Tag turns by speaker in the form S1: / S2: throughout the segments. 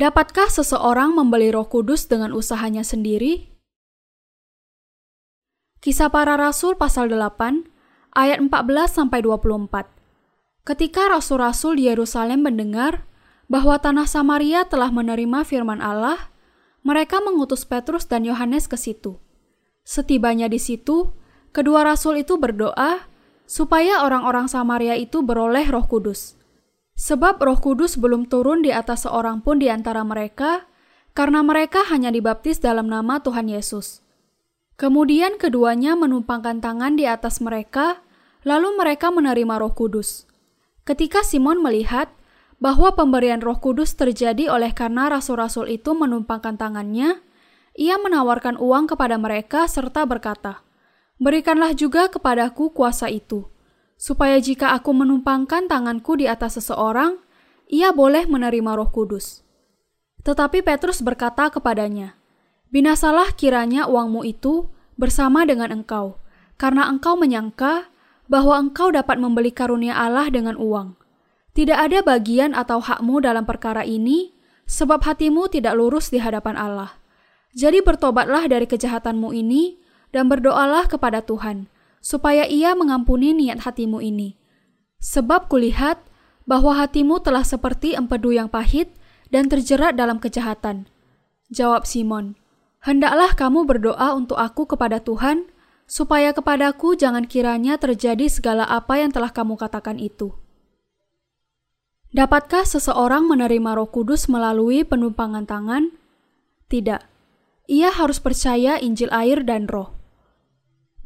S1: Dapatkah seseorang membeli Roh Kudus dengan usahanya sendiri? Kisah para Rasul pasal 8 ayat 14 sampai 24. Ketika rasul-rasul di Yerusalem mendengar bahwa tanah Samaria telah menerima firman Allah, mereka mengutus Petrus dan Yohanes ke situ. Setibanya di situ, kedua rasul itu berdoa supaya orang-orang Samaria itu beroleh Roh Kudus. Sebab Roh Kudus belum turun di atas seorang pun di antara mereka, karena mereka hanya dibaptis dalam nama Tuhan Yesus. Kemudian keduanya menumpangkan tangan di atas mereka, lalu mereka menerima Roh Kudus. Ketika Simon melihat bahwa pemberian Roh Kudus terjadi oleh karena rasul-rasul itu menumpangkan tangannya, ia menawarkan uang kepada mereka serta berkata, "Berikanlah juga kepadaku kuasa itu." Supaya jika aku menumpangkan tanganku di atas seseorang, ia boleh menerima Roh Kudus. Tetapi Petrus berkata kepadanya, "Binasalah kiranya uangmu itu bersama dengan engkau, karena engkau menyangka bahwa engkau dapat membeli karunia Allah dengan uang. Tidak ada bagian atau hakmu dalam perkara ini, sebab hatimu tidak lurus di hadapan Allah. Jadi bertobatlah dari kejahatanmu ini dan berdoalah kepada Tuhan." Supaya ia mengampuni niat hatimu ini. Sebab kulihat bahwa hatimu telah seperti empedu yang pahit dan terjerat dalam kejahatan. Jawab Simon, Hendaklah kamu berdoa untuk aku kepada Tuhan, supaya kepadaku jangan kiranya terjadi segala apa yang telah kamu katakan itu. Dapatkah seseorang menerima roh kudus melalui penumpangan tangan? Tidak. Ia harus percaya Injil air dan roh.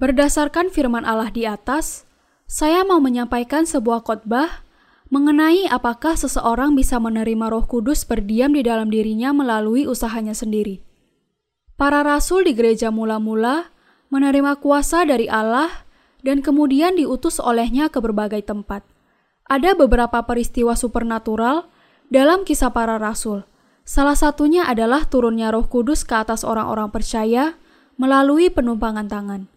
S1: Berdasarkan firman Allah di atas, saya mau menyampaikan sebuah khotbah mengenai apakah seseorang bisa menerima Roh Kudus berdiam di dalam dirinya melalui usahanya sendiri. Para rasul di gereja mula-mula menerima kuasa dari Allah dan kemudian diutus olehnya ke berbagai tempat. Ada beberapa peristiwa supernatural dalam kisah para rasul. Salah satunya adalah turunnya Roh Kudus ke atas orang-orang percaya melalui penumpangan tangan.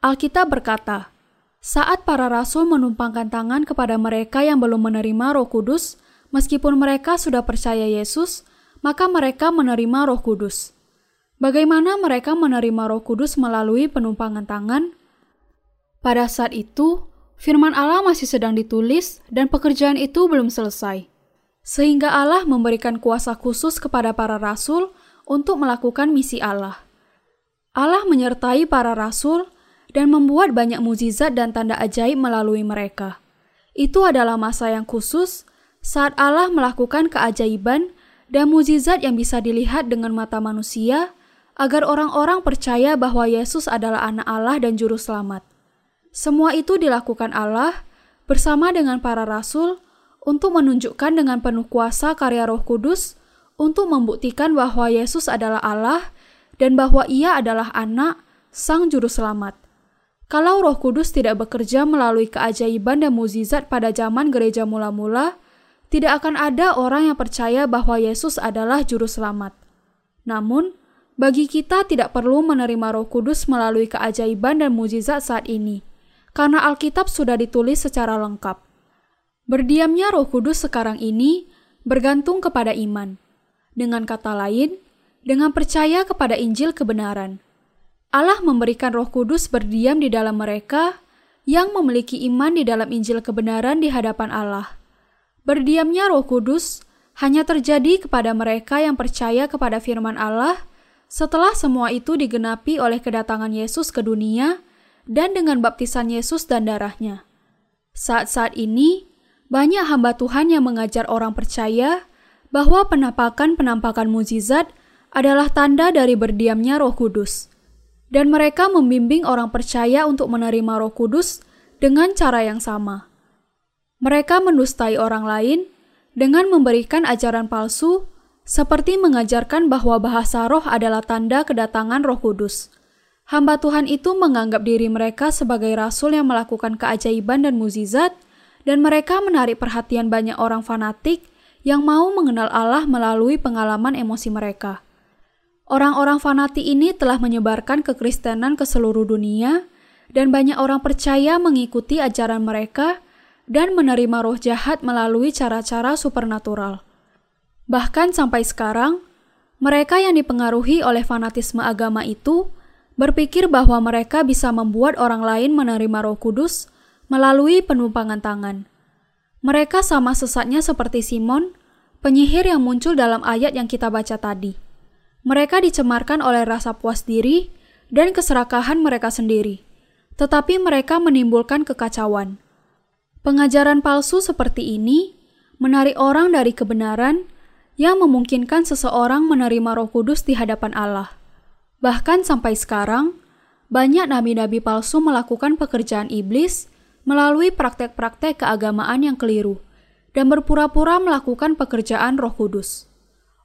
S1: Alkitab berkata, saat para rasul menumpangkan tangan kepada mereka yang belum menerima Roh Kudus, meskipun mereka sudah percaya Yesus, maka mereka menerima Roh Kudus. Bagaimana mereka menerima Roh Kudus melalui penumpangan tangan? Pada saat itu, firman Allah masih sedang ditulis dan pekerjaan itu belum selesai. Sehingga Allah memberikan kuasa khusus kepada para rasul untuk melakukan misi Allah. Allah menyertai para rasul dan membuat banyak mukjizat dan tanda ajaib melalui mereka. Itu adalah masa yang khusus saat Allah melakukan keajaiban dan mukjizat yang bisa dilihat dengan mata manusia agar orang-orang percaya bahwa Yesus adalah anak Allah dan juru selamat. Semua itu dilakukan Allah bersama dengan para rasul untuk menunjukkan dengan penuh kuasa karya Roh Kudus untuk membuktikan bahwa Yesus adalah Allah dan bahwa Ia adalah anak Sang Juru Selamat. Kalau Roh Kudus tidak bekerja melalui keajaiban dan mukjizat pada zaman gereja mula-mula, tidak akan ada orang yang percaya bahwa Yesus adalah juru selamat. Namun, bagi kita tidak perlu menerima Roh Kudus melalui keajaiban dan mukjizat saat ini, karena Alkitab sudah ditulis secara lengkap. Berdiamnya Roh Kudus sekarang ini bergantung kepada iman. Dengan kata lain, dengan percaya kepada Injil kebenaran. Allah memberikan Roh Kudus berdiam di dalam mereka yang memiliki iman di dalam Injil kebenaran di hadapan Allah. Berdiamnya Roh Kudus hanya terjadi kepada mereka yang percaya kepada firman Allah setelah semua itu digenapi oleh kedatangan Yesus ke dunia dan dengan baptisan Yesus dan darahnya. Saat-saat ini, banyak hamba Tuhan yang mengajar orang percaya bahwa penampakan-penampakan mukjizat adalah tanda dari berdiamnya Roh Kudus dan mereka membimbing orang percaya untuk menerima Roh Kudus dengan cara yang sama. Mereka mendustai orang lain dengan memberikan ajaran palsu, seperti mengajarkan bahwa bahasa roh adalah tanda kedatangan Roh Kudus. Hamba Tuhan itu menganggap diri mereka sebagai rasul yang melakukan keajaiban dan mukjizat, dan mereka menarik perhatian banyak orang fanatik yang mau mengenal Allah melalui pengalaman emosi mereka. Orang-orang fanati ini telah menyebarkan kekristenan ke seluruh dunia, dan banyak orang percaya mengikuti ajaran mereka dan menerima roh jahat melalui cara-cara supernatural. Bahkan sampai sekarang, mereka yang dipengaruhi oleh fanatisme agama itu berpikir bahwa mereka bisa membuat orang lain menerima Roh Kudus melalui penumpangan tangan. Mereka sama sesatnya seperti Simon, penyihir yang muncul dalam ayat yang kita baca tadi. Mereka dicemarkan oleh rasa puas diri dan keserakahan mereka sendiri, tetapi mereka menimbulkan kekacauan. Pengajaran palsu seperti ini menarik orang dari kebenaran yang memungkinkan seseorang menerima Roh Kudus di hadapan Allah. Bahkan sampai sekarang, banyak nabi-nabi palsu melakukan pekerjaan iblis melalui praktek-praktek keagamaan yang keliru dan berpura-pura melakukan pekerjaan Roh Kudus.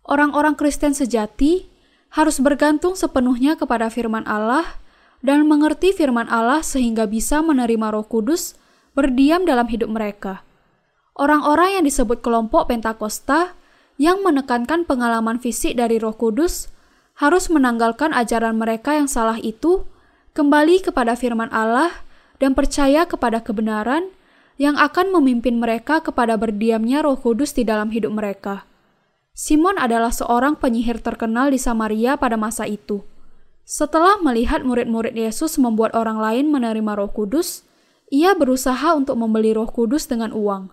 S1: Orang-orang Kristen sejati harus bergantung sepenuhnya kepada firman Allah dan mengerti firman Allah sehingga bisa menerima Roh Kudus berdiam dalam hidup mereka. Orang-orang yang disebut kelompok Pentakosta yang menekankan pengalaman fisik dari Roh Kudus harus menanggalkan ajaran mereka yang salah itu, kembali kepada firman Allah, dan percaya kepada kebenaran yang akan memimpin mereka kepada berdiamnya Roh Kudus di dalam hidup mereka. Simon adalah seorang penyihir terkenal di Samaria pada masa itu. Setelah melihat murid-murid Yesus membuat orang lain menerima Roh Kudus, ia berusaha untuk membeli Roh Kudus dengan uang.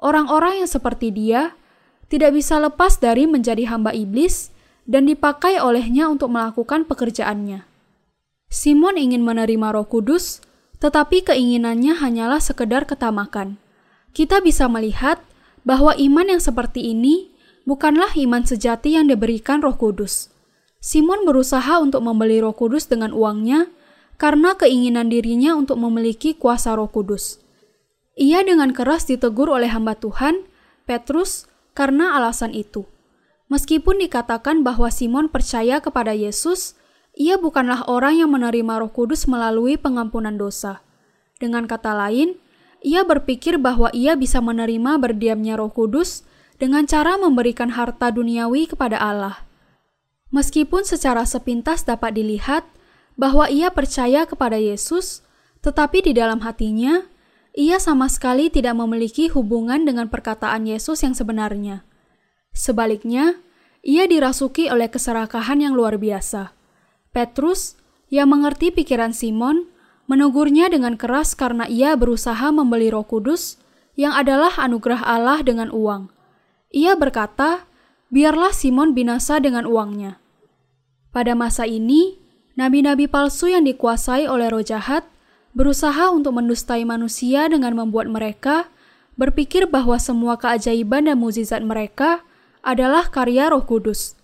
S1: Orang-orang yang seperti dia tidak bisa lepas dari menjadi hamba iblis dan dipakai olehnya untuk melakukan pekerjaannya. Simon ingin menerima Roh Kudus, tetapi keinginannya hanyalah sekedar ketamakan. Kita bisa melihat bahwa iman yang seperti ini bukanlah iman sejati yang diberikan Roh Kudus. Simon berusaha untuk membeli Roh Kudus dengan uangnya karena keinginan dirinya untuk memiliki kuasa Roh Kudus. Ia dengan keras ditegur oleh hamba Tuhan, Petrus, karena alasan itu. Meskipun dikatakan bahwa Simon percaya kepada Yesus, ia bukanlah orang yang menerima Roh Kudus melalui pengampunan dosa. Dengan kata lain, ia berpikir bahwa ia bisa menerima berdiamnya Roh Kudus dengan cara memberikan harta duniawi kepada Allah. Meskipun secara sepintas dapat dilihat bahwa ia percaya kepada Yesus, tetapi di dalam hatinya ia sama sekali tidak memiliki hubungan dengan perkataan Yesus yang sebenarnya. Sebaliknya, ia dirasuki oleh keserakahan yang luar biasa. Petrus, yang mengerti pikiran Simon, menegurnya dengan keras karena ia berusaha membeli Roh Kudus, yang adalah anugerah Allah dengan uang. Ia berkata, "Biarlah Simon binasa dengan uangnya." Pada masa ini, nabi-nabi palsu yang dikuasai oleh roh jahat berusaha untuk mendustai manusia dengan membuat mereka berpikir bahwa semua keajaiban dan mukjizat mereka adalah karya Roh Kudus.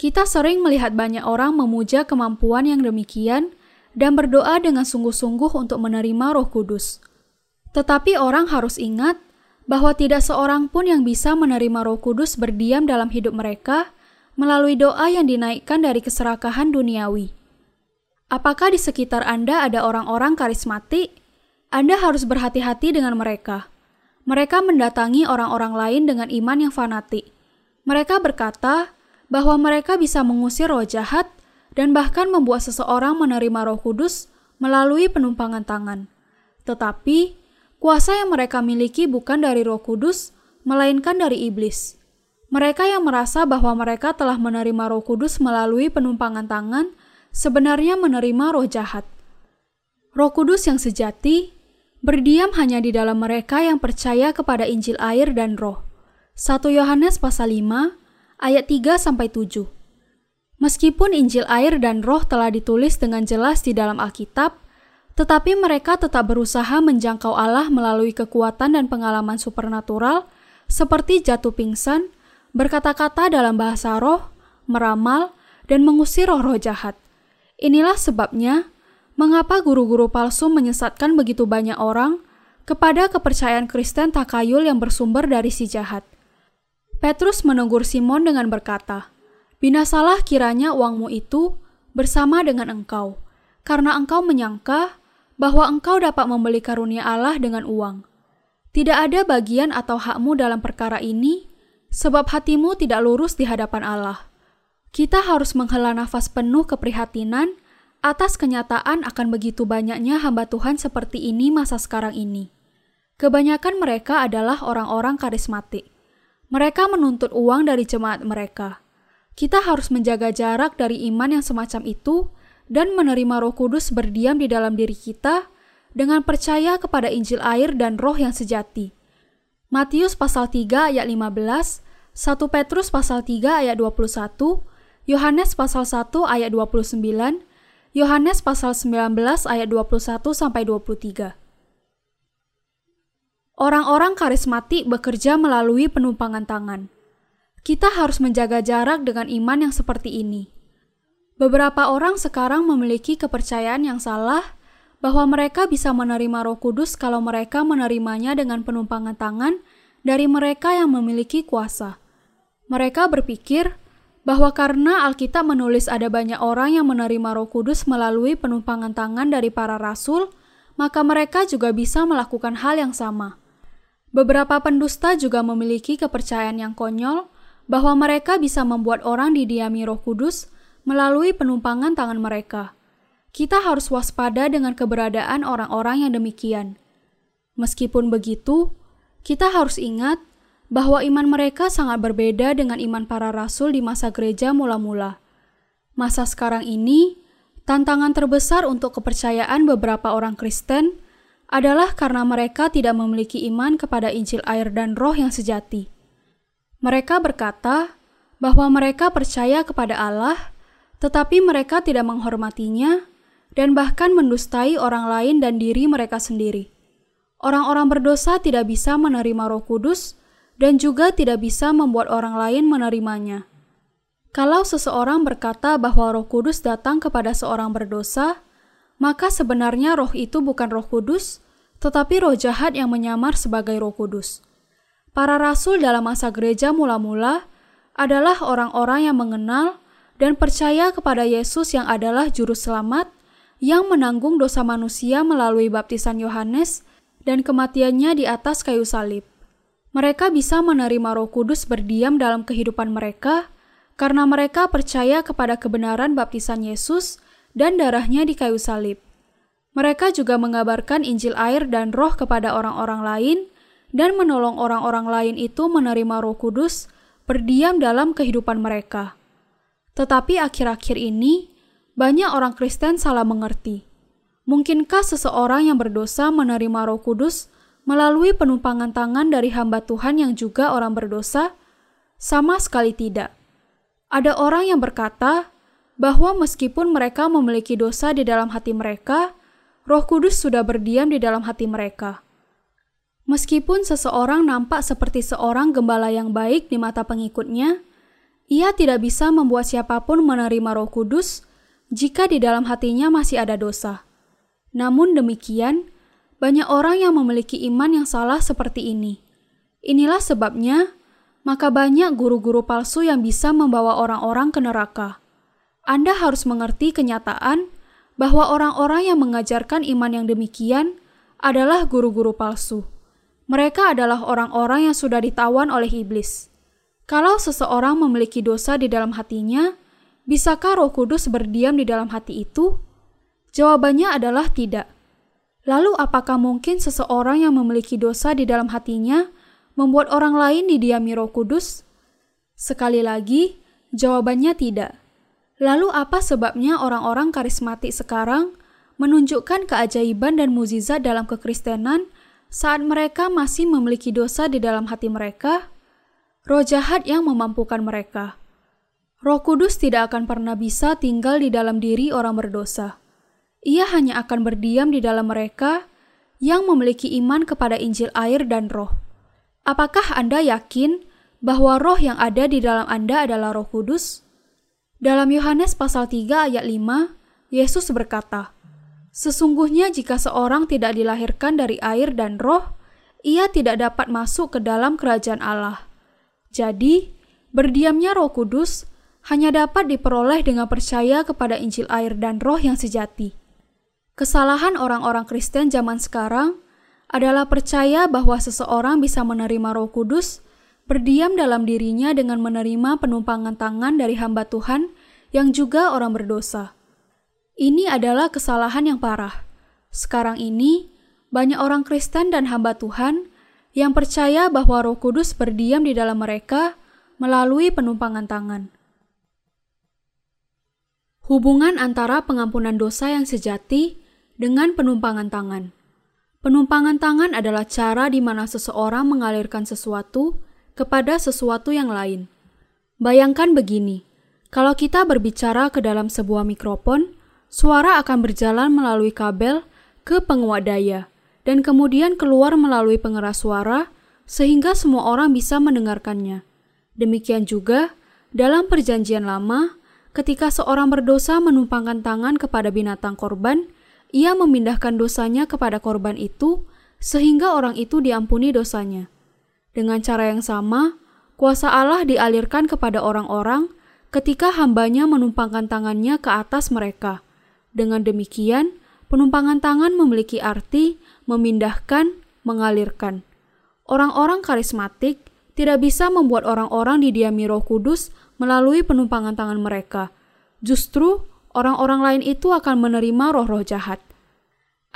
S1: Kita sering melihat banyak orang memuja kemampuan yang demikian dan berdoa dengan sungguh-sungguh untuk menerima Roh Kudus. Tetapi orang harus ingat bahwa tidak seorang pun yang bisa menerima Roh Kudus berdiam dalam hidup mereka melalui doa yang dinaikkan dari keserakahan duniawi. Apakah di sekitar Anda ada orang-orang karismatik? Anda harus berhati-hati dengan mereka. Mereka mendatangi orang-orang lain dengan iman yang fanatik. Mereka berkata bahwa mereka bisa mengusir roh jahat dan bahkan membuat seseorang menerima Roh Kudus melalui penumpangan tangan. Tetapi kuasa yang mereka miliki bukan dari Roh Kudus, melainkan dari iblis. Mereka yang merasa bahwa mereka telah menerima Roh Kudus melalui penumpangan tangan sebenarnya menerima roh jahat. Roh Kudus yang sejati berdiam hanya di dalam mereka yang percaya kepada Injil air dan roh. 1 Yohanes pasal 5 ayat 3 sampai 7. Meskipun Injil air dan roh telah ditulis dengan jelas di dalam Alkitab, tetapi mereka tetap berusaha menjangkau Allah melalui kekuatan dan pengalaman supernatural seperti jatuh pingsan, berkata-kata dalam bahasa roh, meramal, dan mengusir roh-roh jahat. Inilah sebabnya mengapa guru-guru palsu menyesatkan begitu banyak orang kepada kepercayaan Kristen takayul yang bersumber dari si jahat. Petrus menegur Simon dengan berkata, Binasalah kiranya uangmu itu bersama dengan engkau, karena engkau menyangka bahwa engkau dapat membeli karunia Allah dengan uang. Tidak ada bagian atau hakmu dalam perkara ini, sebab hatimu tidak lurus di hadapan Allah. Kita harus menghela nafas penuh keprihatinan atas kenyataan akan begitu banyaknya hamba Tuhan seperti ini masa sekarang ini. Kebanyakan mereka adalah orang-orang karismatik. Mereka menuntut uang dari jemaat mereka. Kita harus menjaga jarak dari iman yang semacam itu dan menerima Roh Kudus berdiam di dalam diri kita dengan percaya kepada Injil air dan Roh yang sejati. Matius pasal 3 ayat 15, 1 Petrus pasal 3 ayat 21, Yohanes pasal 1 ayat 29, Yohanes pasal 19 ayat 21 sampai 23. Orang-orang karismatik bekerja melalui penumpangan tangan. Kita harus menjaga jarak dengan iman yang seperti ini. Beberapa orang sekarang memiliki kepercayaan yang salah bahwa mereka bisa menerima Roh Kudus kalau mereka menerimanya dengan penumpangan tangan dari mereka yang memiliki kuasa. Mereka berpikir bahwa karena Alkitab menulis ada banyak orang yang menerima Roh Kudus melalui penumpangan tangan dari para rasul, maka mereka juga bisa melakukan hal yang sama. Beberapa pendusta juga memiliki kepercayaan yang konyol bahwa mereka bisa membuat orang didiami Roh Kudus melalui penumpangan tangan mereka. Kita harus waspada dengan keberadaan orang-orang yang demikian. Meskipun begitu, kita harus ingat bahwa iman mereka sangat berbeda dengan iman para rasul di masa gereja mula-mula. Masa sekarang ini, tantangan terbesar untuk kepercayaan beberapa orang Kristen adalah karena mereka tidak memiliki iman kepada Injil air dan roh yang sejati. Mereka berkata bahwa mereka percaya kepada Allah, tetapi mereka tidak menghormatinya dan bahkan mendustai orang lain dan diri mereka sendiri. Orang-orang berdosa tidak bisa menerima Roh Kudus dan juga tidak bisa membuat orang lain menerimanya. Kalau seseorang berkata bahwa Roh Kudus datang kepada seorang berdosa, maka sebenarnya roh itu bukan roh kudus, tetapi roh jahat yang menyamar sebagai roh kudus. Para rasul dalam masa gereja mula-mula adalah orang-orang yang mengenal dan percaya kepada Yesus yang adalah juru selamat yang menanggung dosa manusia melalui baptisan Yohanes dan kematiannya di atas kayu salib. Mereka bisa menerima Roh Kudus berdiam dalam kehidupan mereka karena mereka percaya kepada kebenaran baptisan Yesus dan darahnya di kayu salib. Mereka juga mengabarkan Injil air dan roh kepada orang-orang lain dan menolong orang-orang lain itu menerima roh kudus berdiam dalam kehidupan mereka. Tetapi akhir-akhir ini, banyak orang Kristen salah mengerti. Mungkinkah seseorang yang berdosa menerima roh kudus melalui penumpangan tangan dari hamba Tuhan yang juga orang berdosa? Sama sekali tidak. Ada orang yang berkata, bahwa meskipun mereka memiliki dosa di dalam hati mereka, Roh Kudus sudah berdiam di dalam hati mereka. Meskipun seseorang nampak seperti seorang gembala yang baik di mata pengikutnya, ia tidak bisa membuat siapa pun menerima Roh Kudus jika di dalam hatinya masih ada dosa. Namun demikian, banyak orang yang memiliki iman yang salah seperti ini. Inilah sebabnya, maka banyak guru-guru palsu yang bisa membawa orang-orang ke neraka. Anda harus mengerti kenyataan bahwa orang-orang yang mengajarkan iman yang demikian adalah guru-guru palsu. Mereka adalah orang-orang yang sudah ditawan oleh iblis. Kalau seseorang memiliki dosa di dalam hatinya, bisakah Roh Kudus berdiam di dalam hati itu? Jawabannya adalah tidak. Lalu, apakah mungkin seseorang yang memiliki dosa di dalam hatinya membuat orang lain didiami Roh Kudus? Sekali lagi, jawabannya tidak. Lalu apa sebabnya orang-orang karismatik sekarang menunjukkan keajaiban dan mukjizat dalam kekristenan saat mereka masih memiliki dosa di dalam hati mereka? Roh jahat yang memampukan mereka. Roh Kudus tidak akan pernah bisa tinggal di dalam diri orang berdosa. Ia hanya akan berdiam di dalam mereka yang memiliki iman kepada Injil air dan roh. Apakah Anda yakin bahwa roh yang ada di dalam Anda adalah roh kudus? Dalam Yohanes pasal 3 ayat 5, Yesus berkata, Sesungguhnya jika seorang tidak dilahirkan dari air dan roh, ia tidak dapat masuk ke dalam kerajaan Allah. Jadi, berdiamnya roh kudus hanya dapat diperoleh dengan percaya kepada Injil air dan roh yang sejati. Kesalahan orang-orang Kristen zaman sekarang adalah percaya bahwa seseorang bisa menerima roh kudus berdiam dalam dirinya dengan menerima penumpangan tangan dari hamba Tuhan yang juga orang berdosa. Ini adalah kesalahan yang parah. Sekarang ini, banyak orang Kristen dan hamba Tuhan yang percaya bahwa Roh Kudus berdiam di dalam mereka melalui penumpangan tangan. Hubungan antara pengampunan dosa yang sejati dengan penumpangan tangan. Penumpangan tangan adalah cara di mana seseorang mengalirkan sesuatu kepada sesuatu yang lain. Bayangkan begini, kalau kita berbicara ke dalam sebuah mikrofon, suara akan berjalan melalui kabel ke penguat daya dan kemudian keluar melalui pengeras suara sehingga semua orang bisa mendengarkannya. Demikian juga dalam Perjanjian Lama, ketika seorang berdosa menumpangkan tangan kepada binatang korban, ia memindahkan dosanya kepada korban itu, sehingga orang itu diampuni dosanya. Dengan cara yang sama, kuasa Allah dialirkan kepada orang-orang ketika hambanya menumpangkan tangannya ke atas mereka. Dengan demikian, penumpangan tangan memiliki arti memindahkan, mengalirkan. Orang-orang karismatik tidak bisa membuat orang-orang didiami roh kudus melalui penumpangan tangan mereka. Justru, orang-orang lain itu akan menerima roh-roh jahat.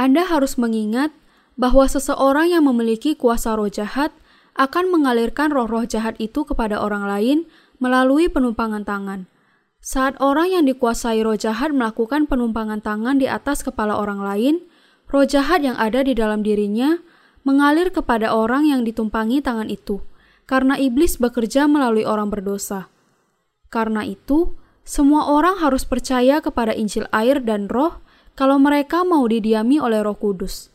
S1: Anda harus mengingat bahwa seseorang yang memiliki kuasa roh jahat akan mengalirkan roh-roh jahat itu kepada orang lain melalui penumpangan tangan. Saat orang yang dikuasai roh jahat melakukan penumpangan tangan di atas kepala orang lain, roh jahat yang ada di dalam dirinya mengalir kepada orang yang ditumpangi tangan itu, karena iblis bekerja melalui orang berdosa. Karena itu, semua orang harus percaya kepada Injil air dan roh kalau mereka mau didiami oleh roh kudus.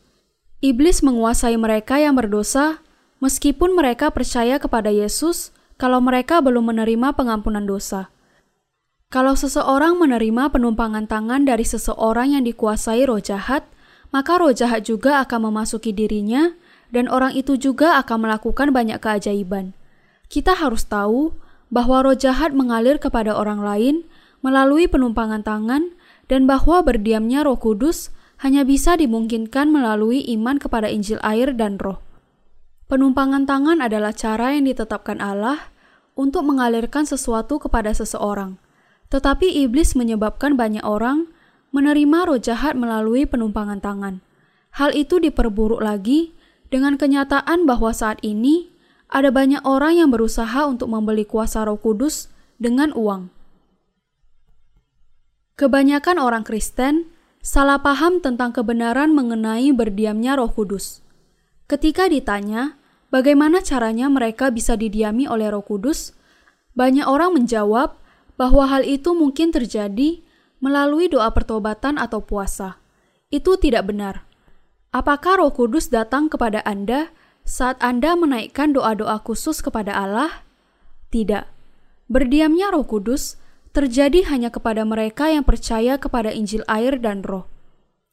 S1: Iblis menguasai mereka yang berdosa meskipun mereka percaya kepada Yesus kalau mereka belum menerima pengampunan dosa. Kalau seseorang menerima penumpangan tangan dari seseorang yang dikuasai roh jahat, maka roh jahat juga akan memasuki dirinya dan orang itu juga akan melakukan banyak keajaiban. Kita harus tahu bahwa roh jahat mengalir kepada orang lain melalui penumpangan tangan dan bahwa berdiamnya Roh Kudus hanya bisa dimungkinkan melalui iman kepada Injil air dan Roh. Penumpangan tangan adalah cara yang ditetapkan Allah untuk mengalirkan sesuatu kepada seseorang. Tetapi iblis menyebabkan banyak orang menerima roh jahat melalui penumpangan tangan. Hal itu diperburuk lagi dengan kenyataan bahwa saat ini ada banyak orang yang berusaha untuk membeli kuasa Roh Kudus dengan uang. Kebanyakan orang Kristen salah paham tentang kebenaran mengenai berdiamnya Roh Kudus. Ketika ditanya bagaimana caranya mereka bisa didiami oleh Roh Kudus, banyak orang menjawab bahwa hal itu mungkin terjadi melalui doa pertobatan atau puasa. Itu tidak benar. Apakah Roh Kudus datang kepada Anda saat Anda menaikkan doa-doa khusus kepada Allah? Tidak. Berdiamnya Roh Kudus terjadi hanya kepada mereka yang percaya kepada Injil air dan Roh.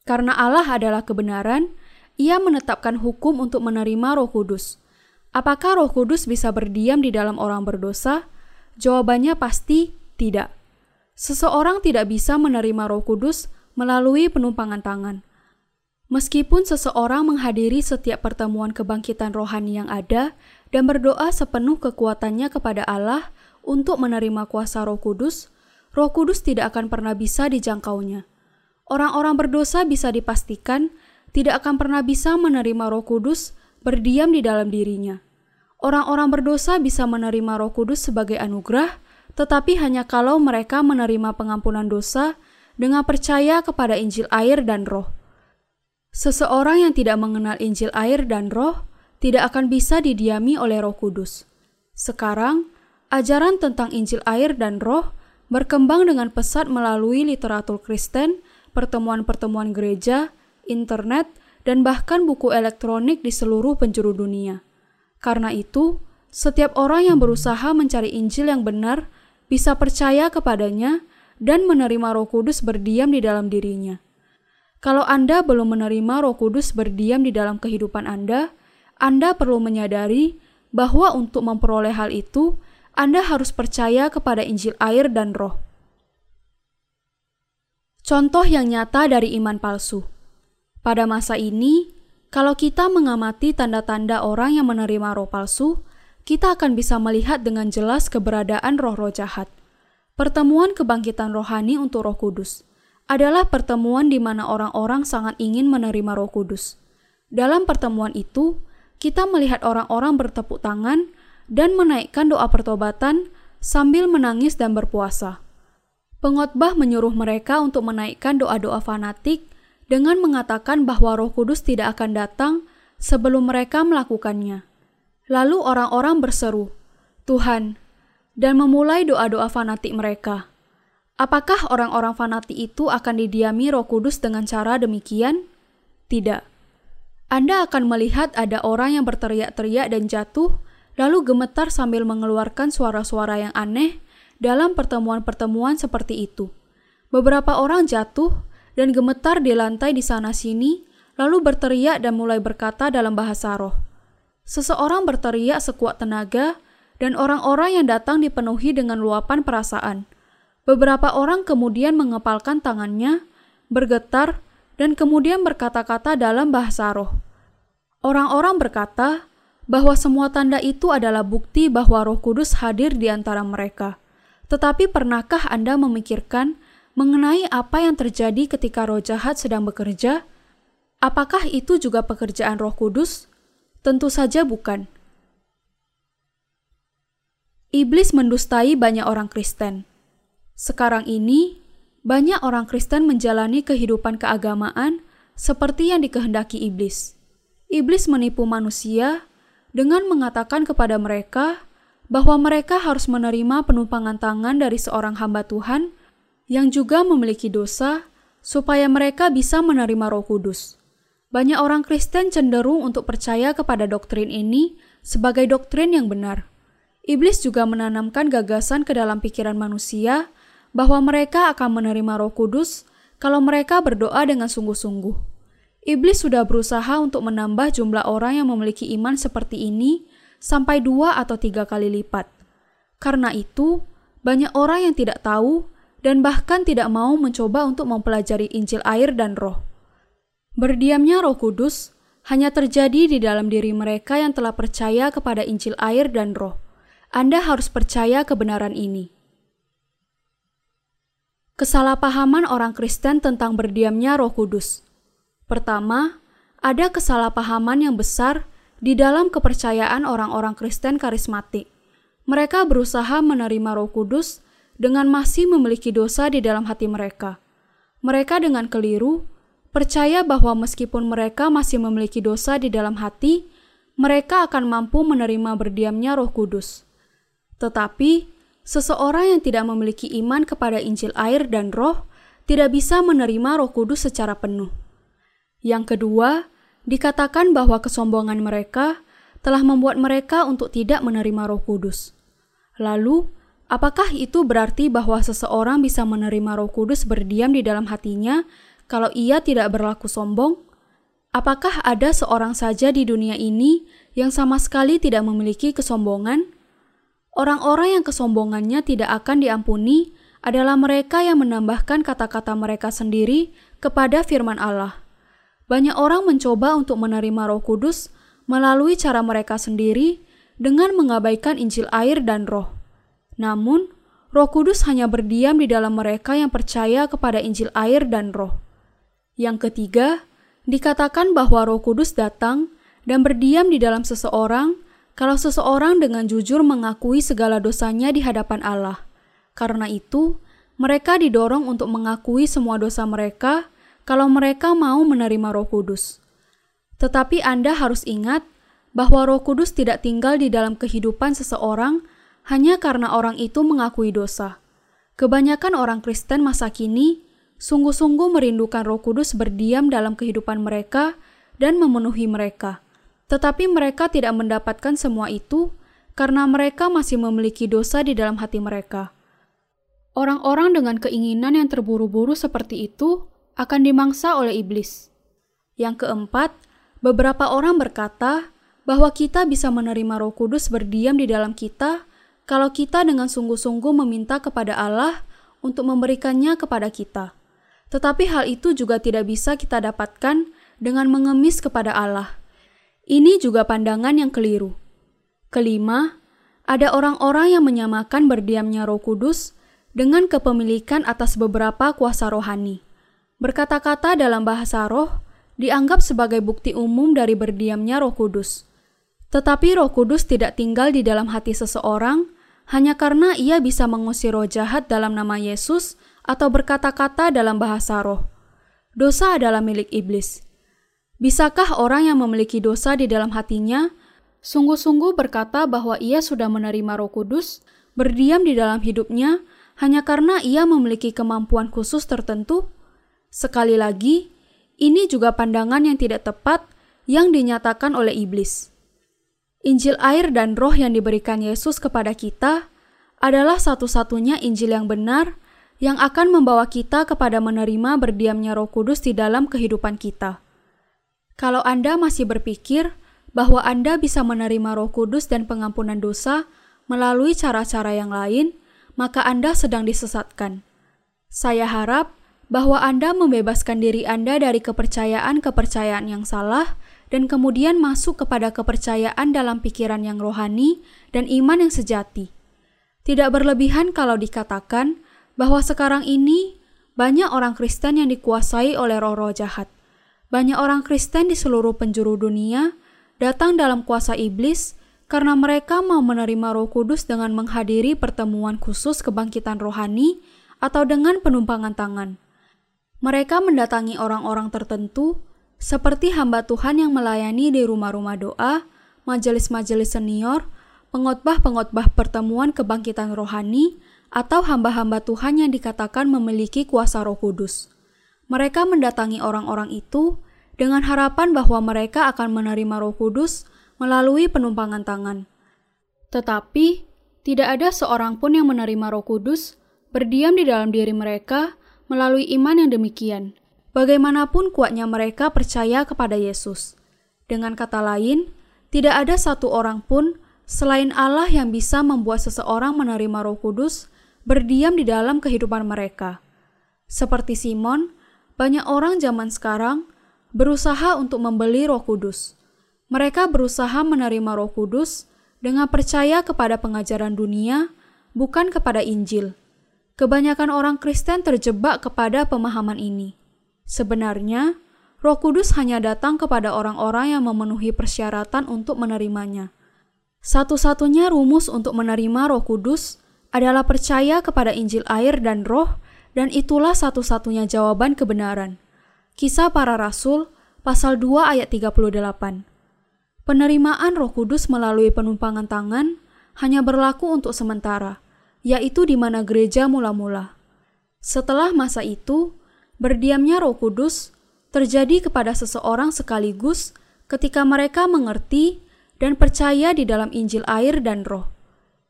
S1: Karena Allah adalah kebenaran, Ia menetapkan hukum untuk menerima Roh Kudus. Apakah Roh Kudus bisa berdiam di dalam orang berdosa? Jawabannya pasti tidak. Seseorang tidak bisa menerima Roh Kudus melalui penumpangan tangan. Meskipun seseorang menghadiri setiap pertemuan kebangkitan rohani yang ada dan berdoa sepenuh kekuatannya kepada Allah untuk menerima kuasa Roh Kudus, Roh Kudus tidak akan pernah bisa dijangkaunya. Orang-orang berdosa bisa dipastikan tidak akan pernah bisa menerima Roh Kudus berdiam di dalam dirinya. Orang-orang berdosa bisa menerima Roh Kudus sebagai anugerah, tetapi hanya kalau mereka menerima pengampunan dosa dengan percaya kepada Injil air dan Roh. Seseorang yang tidak mengenal Injil air dan Roh tidak akan bisa didiami oleh Roh Kudus. Sekarang, ajaran tentang Injil air dan Roh berkembang dengan pesat melalui literatur Kristen, pertemuan-pertemuan gereja, internet, dan bahkan buku elektronik di seluruh penjuru dunia. Karena itu, setiap orang yang berusaha mencari Injil yang benar bisa percaya kepadanya dan menerima Roh Kudus berdiam di dalam dirinya. Kalau Anda belum menerima Roh Kudus berdiam di dalam kehidupan Anda, Anda perlu menyadari bahwa untuk memperoleh hal itu, Anda harus percaya kepada Injil air dan Roh. Contoh yang nyata dari iman palsu. Pada masa ini, kalau kita mengamati tanda-tanda orang yang menerima roh palsu, kita akan bisa melihat dengan jelas keberadaan roh-roh jahat. Pertemuan kebangkitan rohani untuk Roh Kudus adalah pertemuan di mana orang-orang sangat ingin menerima Roh Kudus. Dalam pertemuan itu, kita melihat orang-orang bertepuk tangan dan menaikkan doa pertobatan sambil menangis dan berpuasa. Pengotbah menyuruh mereka untuk menaikkan doa-doa fanatik dengan mengatakan bahwa Roh Kudus tidak akan datang sebelum mereka melakukannya. Lalu orang-orang berseru, "Tuhan," dan memulai doa-doa fanatik mereka. Apakah orang-orang fanatik itu akan didiami Roh Kudus dengan cara demikian? Tidak. Anda akan melihat ada orang yang berteriak-teriak dan jatuh, lalu gemetar sambil mengeluarkan suara-suara yang aneh dalam pertemuan-pertemuan seperti itu. Beberapa orang jatuh dan gemetar di lantai di sana-sini, lalu berteriak dan mulai berkata dalam bahasa roh. Seseorang berteriak sekuat tenaga, dan orang-orang yang datang dipenuhi dengan luapan perasaan. Beberapa orang kemudian mengepalkan tangannya, bergetar, dan kemudian berkata-kata dalam bahasa roh. Orang-orang berkata bahwa semua tanda itu adalah bukti bahwa Roh Kudus hadir di antara mereka. Tetapi pernahkah Anda memikirkan mengenai apa yang terjadi ketika roh jahat sedang bekerja? Apakah itu juga pekerjaan Roh Kudus? Tentu saja bukan. Iblis mendustai banyak orang Kristen. Sekarang ini, banyak orang Kristen menjalani kehidupan keagamaan seperti yang dikehendaki iblis. Iblis menipu manusia dengan mengatakan kepada mereka bahwa mereka harus menerima penumpangan tangan dari seorang hamba Tuhan yang juga memiliki dosa, supaya mereka bisa menerima Roh Kudus. Banyak orang Kristen cenderung untuk percaya kepada doktrin ini sebagai doktrin yang benar. Iblis juga menanamkan gagasan ke dalam pikiran manusia bahwa mereka akan menerima Roh Kudus kalau mereka berdoa dengan sungguh-sungguh. Iblis sudah berusaha untuk menambah jumlah orang yang memiliki iman seperti ini sampai dua atau tiga kali lipat. Karena itu, banyak orang yang tidak tahu dan bahkan tidak mau mencoba untuk mempelajari Injil air dan roh. Berdiamnya roh kudus hanya terjadi di dalam diri mereka yang telah percaya kepada Injil air dan roh. Anda harus percaya kebenaran ini. Kesalahpahaman orang Kristen tentang berdiamnya roh kudus. Pertama, ada kesalahpahaman yang besar di dalam kepercayaan orang-orang Kristen karismatik. Mereka berusaha menerima Roh Kudus dengan masih memiliki dosa di dalam hati mereka. Mereka dengan keliru percaya bahwa meskipun mereka masih memiliki dosa di dalam hati, mereka akan mampu menerima berdiamnya Roh Kudus. Tetapi, seseorang yang tidak memiliki iman kepada Injil air dan Roh tidak bisa menerima Roh Kudus secara penuh. Yang kedua, dikatakan bahwa kesombongan mereka telah membuat mereka untuk tidak menerima Roh Kudus. Lalu, apakah itu berarti bahwa seseorang bisa menerima Roh Kudus berdiam di dalam hatinya kalau ia tidak berlaku sombong? Apakah ada seorang saja di dunia ini yang sama sekali tidak memiliki kesombongan? Orang-orang yang kesombongannya tidak akan diampuni adalah mereka yang menambahkan kata-kata mereka sendiri kepada firman Allah. Banyak orang mencoba untuk menerima Roh Kudus melalui cara mereka sendiri dengan mengabaikan Injil air dan Roh. Namun, Roh Kudus hanya berdiam di dalam mereka yang percaya kepada Injil air dan Roh. Yang ketiga, dikatakan bahwa Roh Kudus datang dan berdiam di dalam seseorang kalau seseorang dengan jujur mengakui segala dosanya di hadapan Allah. Karena itu, mereka didorong untuk mengakui semua dosa mereka kalau mereka mau menerima Roh Kudus. Tetapi Anda harus ingat bahwa Roh Kudus tidak tinggal di dalam kehidupan seseorang hanya karena orang itu mengakui dosa. Kebanyakan orang Kristen masa kini sungguh-sungguh merindukan Roh Kudus berdiam dalam kehidupan mereka dan memenuhi mereka. Tetapi mereka tidak mendapatkan semua itu karena mereka masih memiliki dosa di dalam hati mereka. Orang-orang dengan keinginan yang terburu-buru seperti itu akan dimangsa oleh iblis. Yang keempat, beberapa orang berkata bahwa kita bisa menerima Roh Kudus berdiam di dalam kita kalau kita dengan sungguh-sungguh meminta kepada Allah untuk memberikannya kepada kita. Tetapi hal itu juga tidak bisa kita dapatkan dengan mengemis kepada Allah. Ini juga pandangan yang keliru. Kelima, ada orang-orang yang menyamakan berdiamnya Roh Kudus dengan kepemilikan atas beberapa kuasa rohani. Berkata-kata dalam bahasa roh dianggap sebagai bukti umum dari berdiamnya Roh Kudus. Tetapi Roh Kudus tidak tinggal di dalam hati seseorang hanya karena ia bisa mengusir roh jahat dalam nama Yesus atau berkata-kata dalam bahasa roh. Dosa adalah milik iblis. Bisakah orang yang memiliki dosa di dalam hatinya sungguh-sungguh berkata bahwa ia sudah menerima Roh Kudus, berdiam di dalam hidupnya hanya karena ia memiliki kemampuan khusus tertentu? Sekali lagi, ini juga pandangan yang tidak tepat yang dinyatakan oleh iblis. Injil air dan roh yang diberikan Yesus kepada kita adalah satu-satunya Injil yang benar yang akan membawa kita kepada menerima berdiamnya Roh Kudus di dalam kehidupan kita. Kalau Anda masih berpikir bahwa Anda bisa menerima Roh Kudus dan pengampunan dosa melalui cara-cara yang lain, maka Anda sedang disesatkan. Saya harap bahwa Anda membebaskan diri Anda dari kepercayaan-kepercayaan yang salah dan kemudian masuk kepada kepercayaan dalam pikiran yang rohani dan iman yang sejati. Tidak berlebihan kalau dikatakan bahwa sekarang ini banyak orang Kristen yang dikuasai oleh roh-roh jahat. Banyak orang Kristen di seluruh penjuru dunia datang dalam kuasa iblis karena mereka mau menerima Roh Kudus dengan menghadiri pertemuan khusus kebangkitan rohani atau dengan penumpangan tangan. Mereka mendatangi orang-orang tertentu seperti hamba Tuhan yang melayani di rumah-rumah doa, majelis-majelis senior, pengotbah-pengotbah pertemuan kebangkitan rohani, atau hamba-hamba Tuhan yang dikatakan memiliki kuasa Roh Kudus. Mereka mendatangi orang-orang itu dengan harapan bahwa mereka akan menerima Roh Kudus melalui penumpangan tangan. Tetapi tidak ada seorang pun yang menerima Roh Kudus berdiam di dalam diri mereka melalui iman yang demikian. Bagaimanapun kuatnya mereka percaya kepada Yesus. Dengan kata lain, tidak ada satu orang pun selain Allah yang bisa membuat seseorang menerima Roh Kudus berdiam di dalam kehidupan mereka. Seperti Simon, banyak orang zaman sekarang berusaha untuk membeli Roh Kudus. Mereka berusaha menerima Roh Kudus dengan percaya kepada pengajaran dunia, bukan kepada Injil. Kebanyakan orang Kristen terjebak kepada pemahaman ini. Sebenarnya, Roh Kudus hanya datang kepada orang-orang yang memenuhi persyaratan untuk menerimanya. Satu-satunya rumus untuk menerima Roh Kudus adalah percaya kepada Injil air dan Roh, dan itulah satu-satunya jawaban kebenaran. Kisah para Rasul, pasal 2 ayat 38. Penerimaan Roh Kudus melalui penumpangan tangan hanya berlaku untuk sementara, yaitu di mana gereja mula-mula. Setelah masa itu, Berdiamnya Roh Kudus terjadi kepada seseorang sekaligus ketika mereka mengerti dan percaya di dalam Injil air dan Roh.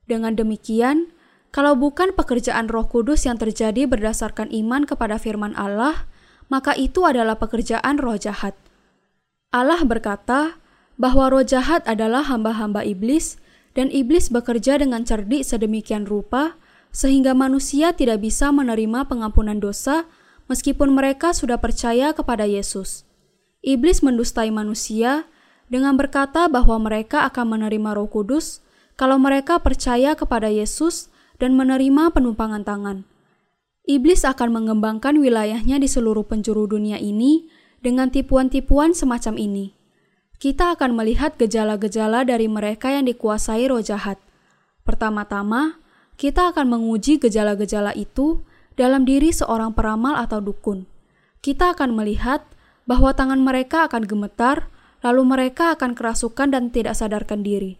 S1: Dengan demikian, kalau bukan pekerjaan Roh Kudus yang terjadi berdasarkan iman kepada firman Allah, maka itu adalah pekerjaan roh jahat. Allah berkata bahwa roh jahat adalah hamba-hamba iblis, dan iblis bekerja dengan cerdik sedemikian rupa sehingga manusia tidak bisa menerima pengampunan dosa meskipun mereka sudah percaya kepada Yesus. Iblis mendustai manusia dengan berkata bahwa mereka akan menerima Roh Kudus kalau mereka percaya kepada Yesus dan menerima penumpangan tangan. Iblis akan mengembangkan wilayahnya di seluruh penjuru dunia ini dengan tipuan-tipuan semacam ini. Kita akan melihat gejala-gejala dari mereka yang dikuasai roh jahat. Pertama-tama, kita akan menguji gejala-gejala itu dalam diri seorang peramal atau dukun. Kita akan melihat bahwa tangan mereka akan gemetar, lalu mereka akan kerasukan dan tidak sadarkan diri.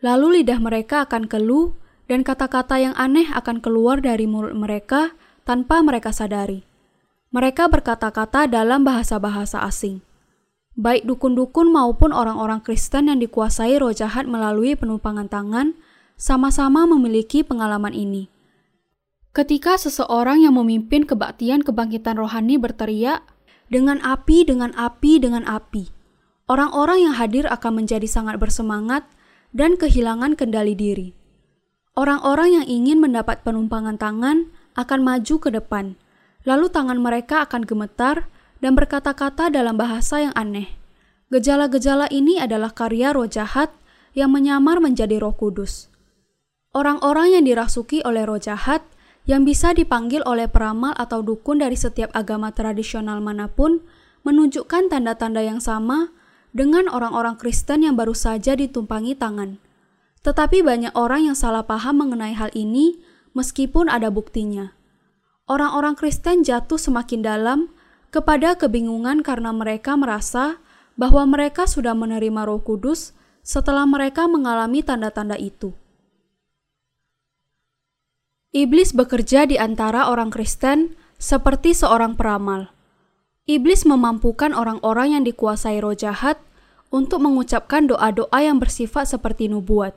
S1: Lalu lidah mereka akan keluh, dan kata-kata yang aneh akan keluar dari mulut mereka tanpa mereka sadari. Mereka berkata-kata dalam bahasa-bahasa asing. Baik dukun-dukun maupun orang-orang Kristen yang dikuasai roh jahat melalui penumpangan tangan, sama-sama memiliki pengalaman ini. Ketika seseorang yang memimpin kebaktian kebangkitan rohani berteriak, "Dengan api, dengan api, dengan api!" Orang-orang yang hadir akan menjadi sangat bersemangat dan kehilangan kendali diri. Orang-orang yang ingin mendapat penumpangan tangan akan maju ke depan, lalu tangan mereka akan gemetar dan berkata-kata dalam bahasa yang aneh. Gejala-gejala ini adalah karya roh jahat yang menyamar menjadi roh kudus. Orang-orang yang dirasuki oleh roh jahat yang bisa dipanggil oleh peramal atau dukun dari setiap agama tradisional mana pun menunjukkan tanda-tanda yang sama dengan orang-orang Kristen yang baru saja ditumpangi tangan. Tetapi banyak orang yang salah paham mengenai hal ini meskipun ada buktinya. Orang-orang Kristen jatuh semakin dalam kepada kebingungan karena mereka merasa bahwa mereka sudah menerima Roh Kudus setelah mereka mengalami tanda-tanda itu. Iblis bekerja di antara orang Kristen seperti seorang peramal. Iblis memampukan orang-orang yang dikuasai roh jahat untuk mengucapkan doa-doa yang bersifat seperti nubuat.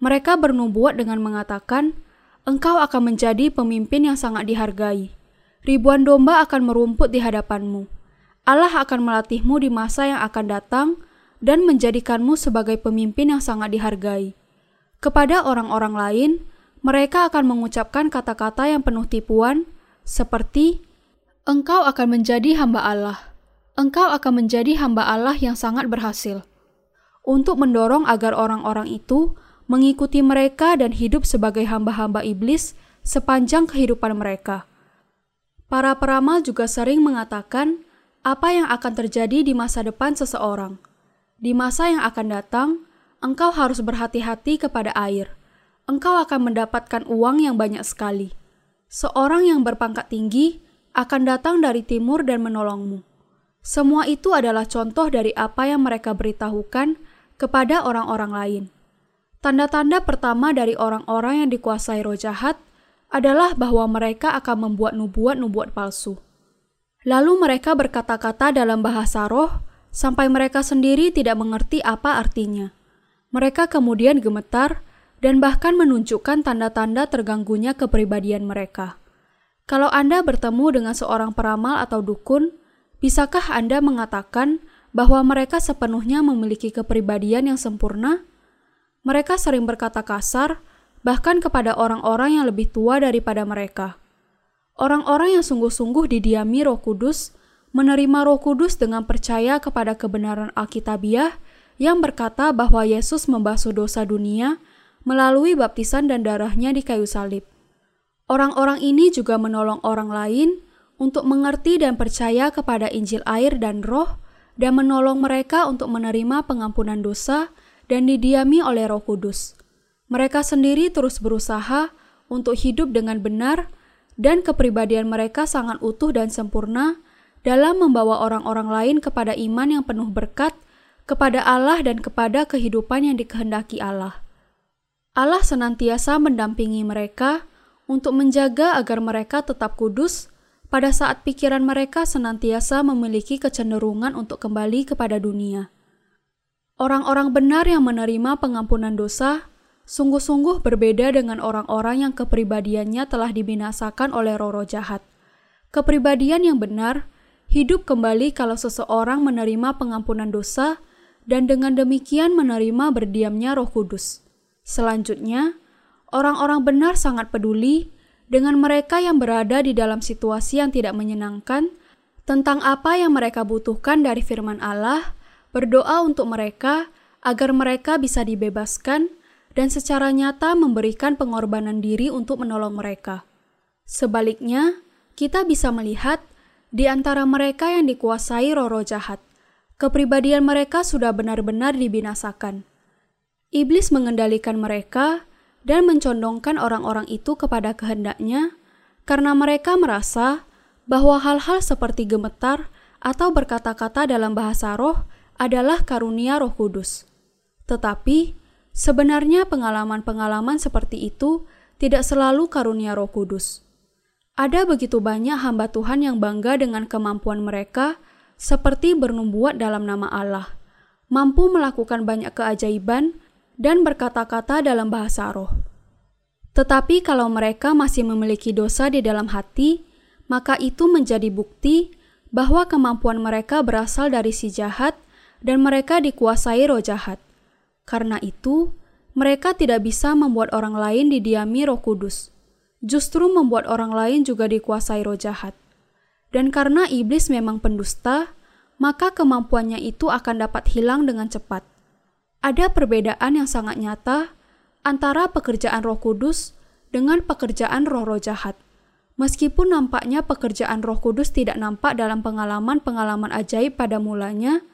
S1: Mereka bernubuat dengan mengatakan, "Engkau akan menjadi pemimpin yang sangat dihargai. Ribuan domba akan merumput di hadapanmu. Allah akan melatihmu di masa yang akan datang dan menjadikanmu sebagai pemimpin yang sangat dihargai." Kepada orang-orang lain, mereka akan mengucapkan kata-kata yang penuh tipuan, seperti "Engkau akan menjadi hamba Allah." Engkau akan menjadi hamba Allah yang sangat berhasil. Untuk mendorong agar orang-orang itu mengikuti mereka dan hidup sebagai hamba-hamba iblis sepanjang kehidupan mereka. Para peramal juga sering mengatakan apa yang akan terjadi di masa depan seseorang. Di masa yang akan datang, engkau harus berhati-hati kepada air engkau akan mendapatkan uang yang banyak sekali. Seorang yang berpangkat tinggi akan datang dari timur dan menolongmu. Semua itu adalah contoh dari apa yang mereka beritahukan kepada orang-orang lain. Tanda-tanda pertama dari orang-orang yang dikuasai roh jahat adalah bahwa mereka akan membuat nubuat-nubuat palsu. Lalu mereka berkata-kata dalam bahasa roh sampai mereka sendiri tidak mengerti apa artinya. Mereka kemudian gemetar dan bahkan menunjukkan tanda-tanda terganggunya kepribadian mereka. Kalau Anda bertemu dengan seorang peramal atau dukun, bisakah Anda mengatakan bahwa mereka sepenuhnya memiliki kepribadian yang sempurna? Mereka sering berkata kasar, bahkan kepada orang-orang yang lebih tua daripada mereka. Orang-orang yang sungguh-sungguh didiami Roh Kudus menerima Roh Kudus dengan percaya kepada kebenaran Alkitabiah yang berkata bahwa Yesus membasuh dosa dunia melalui baptisan dan darahnya di kayu salib. Orang-orang ini juga menolong orang lain untuk mengerti dan percaya kepada Injil air dan roh dan menolong mereka untuk menerima pengampunan dosa dan didiami oleh roh kudus. Mereka sendiri terus berusaha untuk hidup dengan benar dan kepribadian mereka sangat utuh dan sempurna dalam membawa orang-orang lain kepada iman yang penuh berkat, kepada Allah dan kepada kehidupan yang dikehendaki Allah. Allah senantiasa mendampingi mereka untuk menjaga agar mereka tetap kudus pada saat pikiran mereka senantiasa memiliki kecenderungan untuk kembali kepada dunia. Orang-orang benar yang menerima pengampunan dosa sungguh-sungguh berbeda dengan orang-orang yang kepribadiannya telah dibinasakan oleh roh-roh jahat. Kepribadian yang benar hidup kembali kalau seseorang menerima pengampunan dosa dan dengan demikian menerima berdiamnya Roh Kudus. Selanjutnya, orang-orang benar sangat peduli dengan mereka yang berada di dalam situasi yang tidak menyenangkan tentang apa yang mereka butuhkan dari firman Allah, berdoa untuk mereka agar mereka bisa dibebaskan dan secara nyata memberikan pengorbanan diri untuk menolong mereka. Sebaliknya, kita bisa melihat di antara mereka yang dikuasai roh-roh jahat, kepribadian mereka sudah benar-benar dibinasakan. Iblis mengendalikan mereka dan mencondongkan orang-orang itu kepada kehendaknya karena mereka merasa bahwa hal-hal seperti gemetar atau berkata-kata dalam bahasa roh adalah karunia roh kudus. Tetapi, sebenarnya pengalaman-pengalaman seperti itu tidak selalu karunia roh kudus. Ada begitu banyak hamba Tuhan yang bangga dengan kemampuan mereka seperti bernubuat dalam nama Allah, mampu melakukan banyak keajaiban dan berkata-kata dalam bahasa roh. Tetapi kalau mereka masih memiliki dosa di dalam hati, maka itu menjadi bukti bahwa kemampuan mereka berasal dari si jahat dan mereka dikuasai roh jahat. Karena itu, mereka tidak bisa membuat orang lain didiami roh kudus. Justru membuat orang lain juga dikuasai roh jahat. Dan karena iblis memang pendusta, maka kemampuannya itu akan dapat hilang dengan cepat. Ada perbedaan yang sangat nyata antara pekerjaan Roh Kudus dengan pekerjaan roh-roh jahat. Meskipun nampaknya pekerjaan Roh Kudus tidak nampak dalam pengalaman-pengalaman ajaib pada mulanya,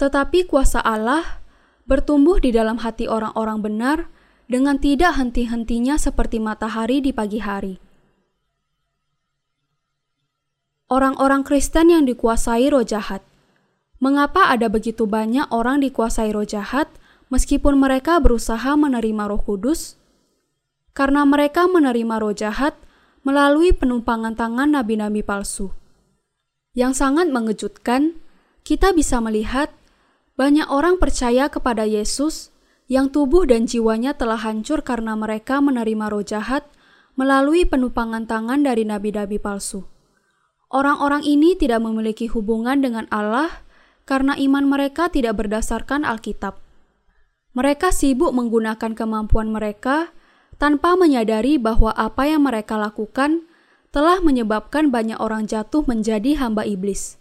S1: Tetapi kuasa Allah bertumbuh di dalam hati orang-orang benar dengan tidak henti-hentinya seperti matahari di pagi hari. Orang-orang Kristen yang dikuasai roh jahat. Mengapa ada begitu banyak orang dikuasai roh jahat meskipun mereka berusaha menerima Roh Kudus? Karena mereka menerima roh jahat melalui penumpangan tangan nabi-nabi palsu. Yang sangat mengejutkan, kita bisa melihat banyak orang percaya kepada Yesus yang tubuh dan jiwanya telah hancur karena mereka menerima roh jahat melalui penumpangan tangan dari nabi-nabi palsu. Orang-orang ini tidak memiliki hubungan dengan Allah karena iman mereka tidak berdasarkan Alkitab. Mereka sibuk menggunakan kemampuan mereka tanpa menyadari bahwa apa yang mereka lakukan telah menyebabkan banyak orang jatuh menjadi hamba iblis.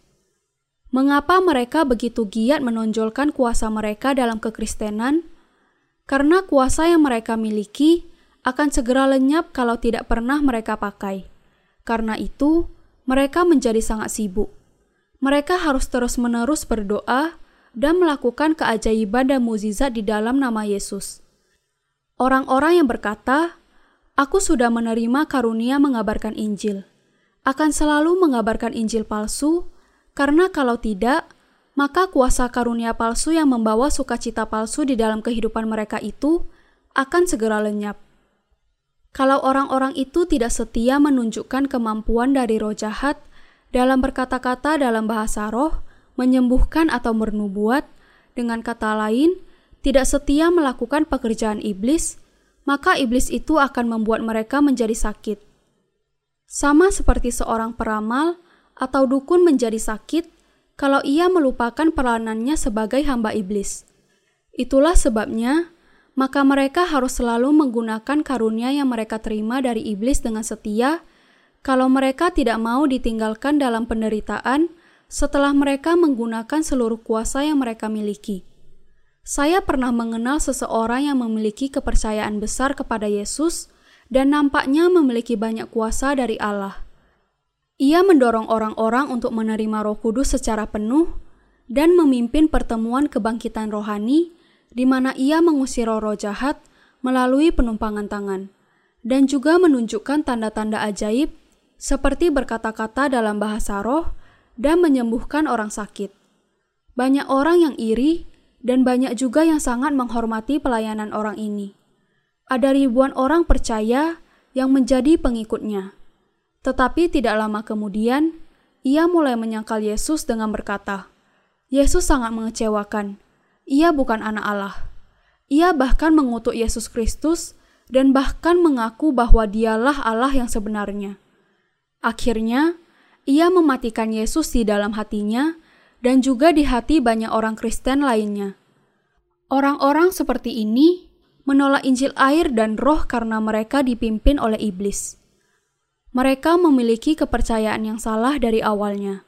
S1: Mengapa mereka begitu giat menonjolkan kuasa mereka dalam kekristenan? Karena kuasa yang mereka miliki akan segera lenyap kalau tidak pernah mereka pakai. Karena itu, mereka menjadi sangat sibuk. Mereka harus terus-menerus berdoa dan melakukan keajaiban dan mukjizat di dalam nama Yesus. Orang-orang yang berkata, "Aku sudah menerima karunia mengabarkan Injil," akan selalu mengabarkan Injil palsu karena kalau tidak, maka kuasa karunia palsu yang membawa sukacita palsu di dalam kehidupan mereka itu akan segera lenyap. Kalau orang-orang itu tidak setia menunjukkan kemampuan dari roh jahat dalam berkata-kata dalam bahasa roh, menyembuhkan atau bernubuat, dengan kata lain, tidak setia melakukan pekerjaan iblis, maka iblis itu akan membuat mereka menjadi sakit. Sama seperti seorang peramal atau dukun menjadi sakit kalau ia melupakan peranannya sebagai hamba iblis. Itulah sebabnya, maka mereka harus selalu menggunakan karunia yang mereka terima dari iblis dengan setia, kalau mereka tidak mau ditinggalkan dalam penderitaan setelah mereka menggunakan seluruh kuasa yang mereka miliki. Saya pernah mengenal seseorang yang memiliki kepercayaan besar kepada Yesus dan nampaknya memiliki banyak kuasa dari Allah. Ia mendorong orang-orang untuk menerima Roh Kudus secara penuh dan memimpin pertemuan kebangkitan rohani di mana ia mengusir roh-roh jahat melalui penumpangan tangan dan juga menunjukkan tanda-tanda ajaib seperti berkata-kata dalam bahasa roh dan menyembuhkan orang sakit. Banyak orang yang iri dan banyak juga yang sangat menghormati pelayanan orang ini. Ada ribuan orang percaya yang menjadi pengikutnya. Tetapi tidak lama kemudian, ia mulai menyangkal Yesus dengan berkata, Yesus sangat mengecewakan. Ia bukan anak Allah. Ia bahkan mengutuk Yesus Kristus dan bahkan mengaku bahwa dialah Allah yang sebenarnya. Akhirnya, ia mematikan Yesus di dalam hatinya dan juga di hati banyak orang Kristen lainnya. Orang-orang seperti ini menolak Injil air dan roh karena mereka dipimpin oleh iblis. Mereka memiliki kepercayaan yang salah dari awalnya,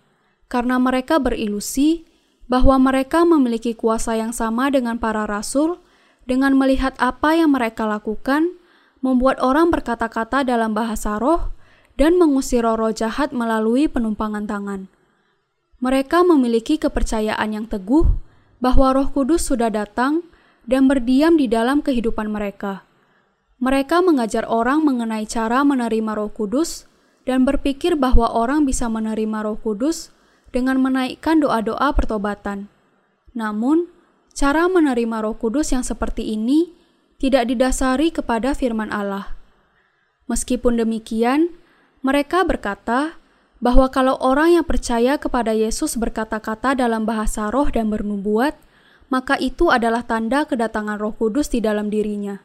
S1: karena mereka berilusi bahwa mereka memiliki kuasa yang sama dengan para rasul. Dengan melihat apa yang mereka lakukan, membuat orang berkata-kata dalam bahasa roh dan mengusir roh-roh jahat melalui penumpangan tangan. Mereka memiliki kepercayaan yang teguh bahwa Roh Kudus sudah datang dan berdiam di dalam kehidupan mereka. Mereka mengajar orang mengenai cara menerima Roh Kudus dan berpikir bahwa orang bisa menerima Roh Kudus dengan menaikkan doa-doa pertobatan. Namun, cara menerima Roh Kudus yang seperti ini tidak didasari kepada firman Allah. Meskipun demikian, mereka berkata bahwa kalau orang yang percaya kepada Yesus berkata-kata dalam bahasa roh dan bernubuat, maka itu adalah tanda kedatangan Roh Kudus di dalam dirinya.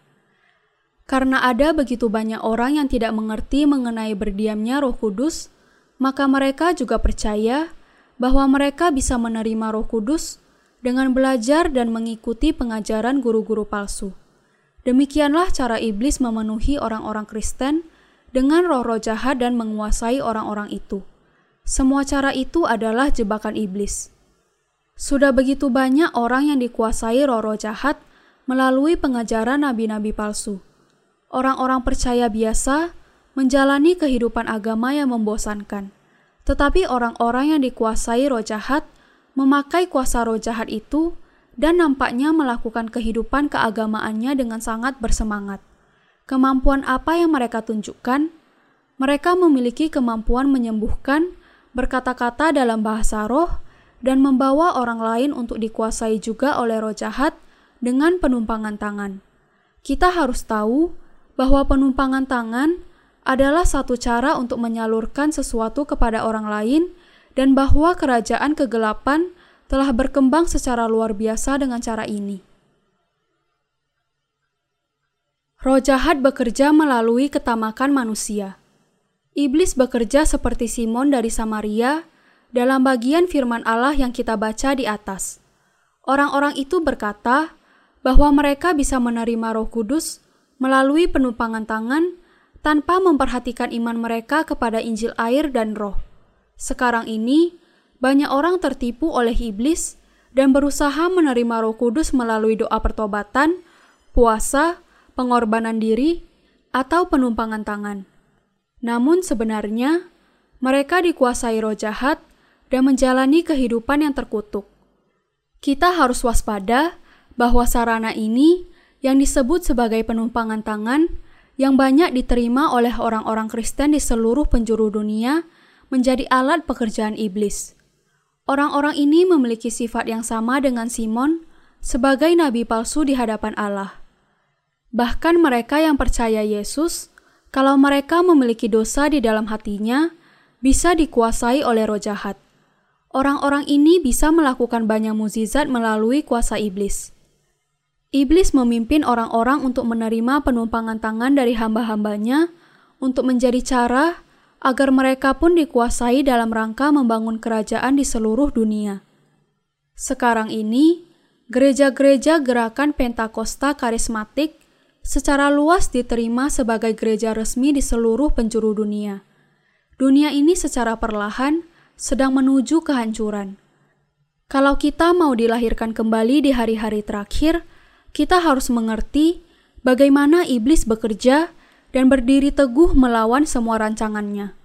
S1: Karena ada begitu banyak orang yang tidak mengerti mengenai berdiamnya Roh Kudus, maka mereka juga percaya bahwa mereka bisa menerima Roh Kudus dengan belajar dan mengikuti pengajaran guru-guru palsu. Demikianlah cara iblis memenuhi orang-orang Kristen dengan roh-roh jahat dan menguasai orang-orang itu. Semua cara itu adalah jebakan iblis. Sudah begitu banyak orang yang dikuasai roh-roh jahat melalui pengajaran nabi-nabi palsu orang-orang percaya biasa menjalani kehidupan agama yang membosankan. Tetapi orang-orang yang dikuasai roh jahat memakai kuasa roh jahat itu dan nampaknya melakukan kehidupan keagamaannya dengan sangat bersemangat. Kemampuan apa yang mereka tunjukkan? Mereka memiliki kemampuan menyembuhkan, berkata-kata dalam bahasa roh, dan membawa orang lain untuk dikuasai juga oleh roh jahat dengan penumpangan tangan. Kita harus tahu bahwa penumpangan tangan adalah satu cara untuk menyalurkan sesuatu kepada orang lain dan bahwa kerajaan kegelapan telah berkembang secara luar biasa dengan cara ini. Roh jahat bekerja melalui ketamakan manusia. Iblis bekerja seperti Simon dari Samaria dalam bagian firman Allah yang kita baca di atas. Orang-orang itu berkata bahwa mereka bisa menerima Roh Kudus melalui penumpangan tangan tanpa memperhatikan iman mereka kepada Injil air dan Roh. Sekarang ini, banyak orang tertipu oleh iblis dan berusaha menerima Roh Kudus melalui doa pertobatan, puasa, pengorbanan diri, atau penumpangan tangan. Namun sebenarnya, mereka dikuasai roh jahat dan menjalani kehidupan yang terkutuk. Kita harus waspada bahwa sarana ini yang disebut sebagai penumpangan tangan yang banyak diterima oleh orang-orang Kristen di seluruh penjuru dunia menjadi alat pekerjaan iblis. Orang-orang ini memiliki sifat yang sama dengan Simon sebagai nabi palsu di hadapan Allah. Bahkan mereka yang percaya Yesus, kalau mereka memiliki dosa di dalam hatinya, bisa dikuasai oleh roh jahat. Orang-orang ini bisa melakukan banyak mukjizat melalui kuasa iblis. Iblis memimpin orang-orang untuk menerima penumpangan tangan dari hamba-hambanya untuk menjadi cara agar mereka pun dikuasai dalam rangka membangun kerajaan di seluruh dunia. Sekarang ini, gereja-gereja gerakan Pentakosta karismatik secara luas diterima sebagai gereja resmi di seluruh penjuru dunia. Dunia ini secara perlahan sedang menuju kehancuran. Kalau kita mau dilahirkan kembali di hari-hari terakhir, kita harus mengerti bagaimana iblis bekerja dan berdiri teguh melawan semua rancangannya.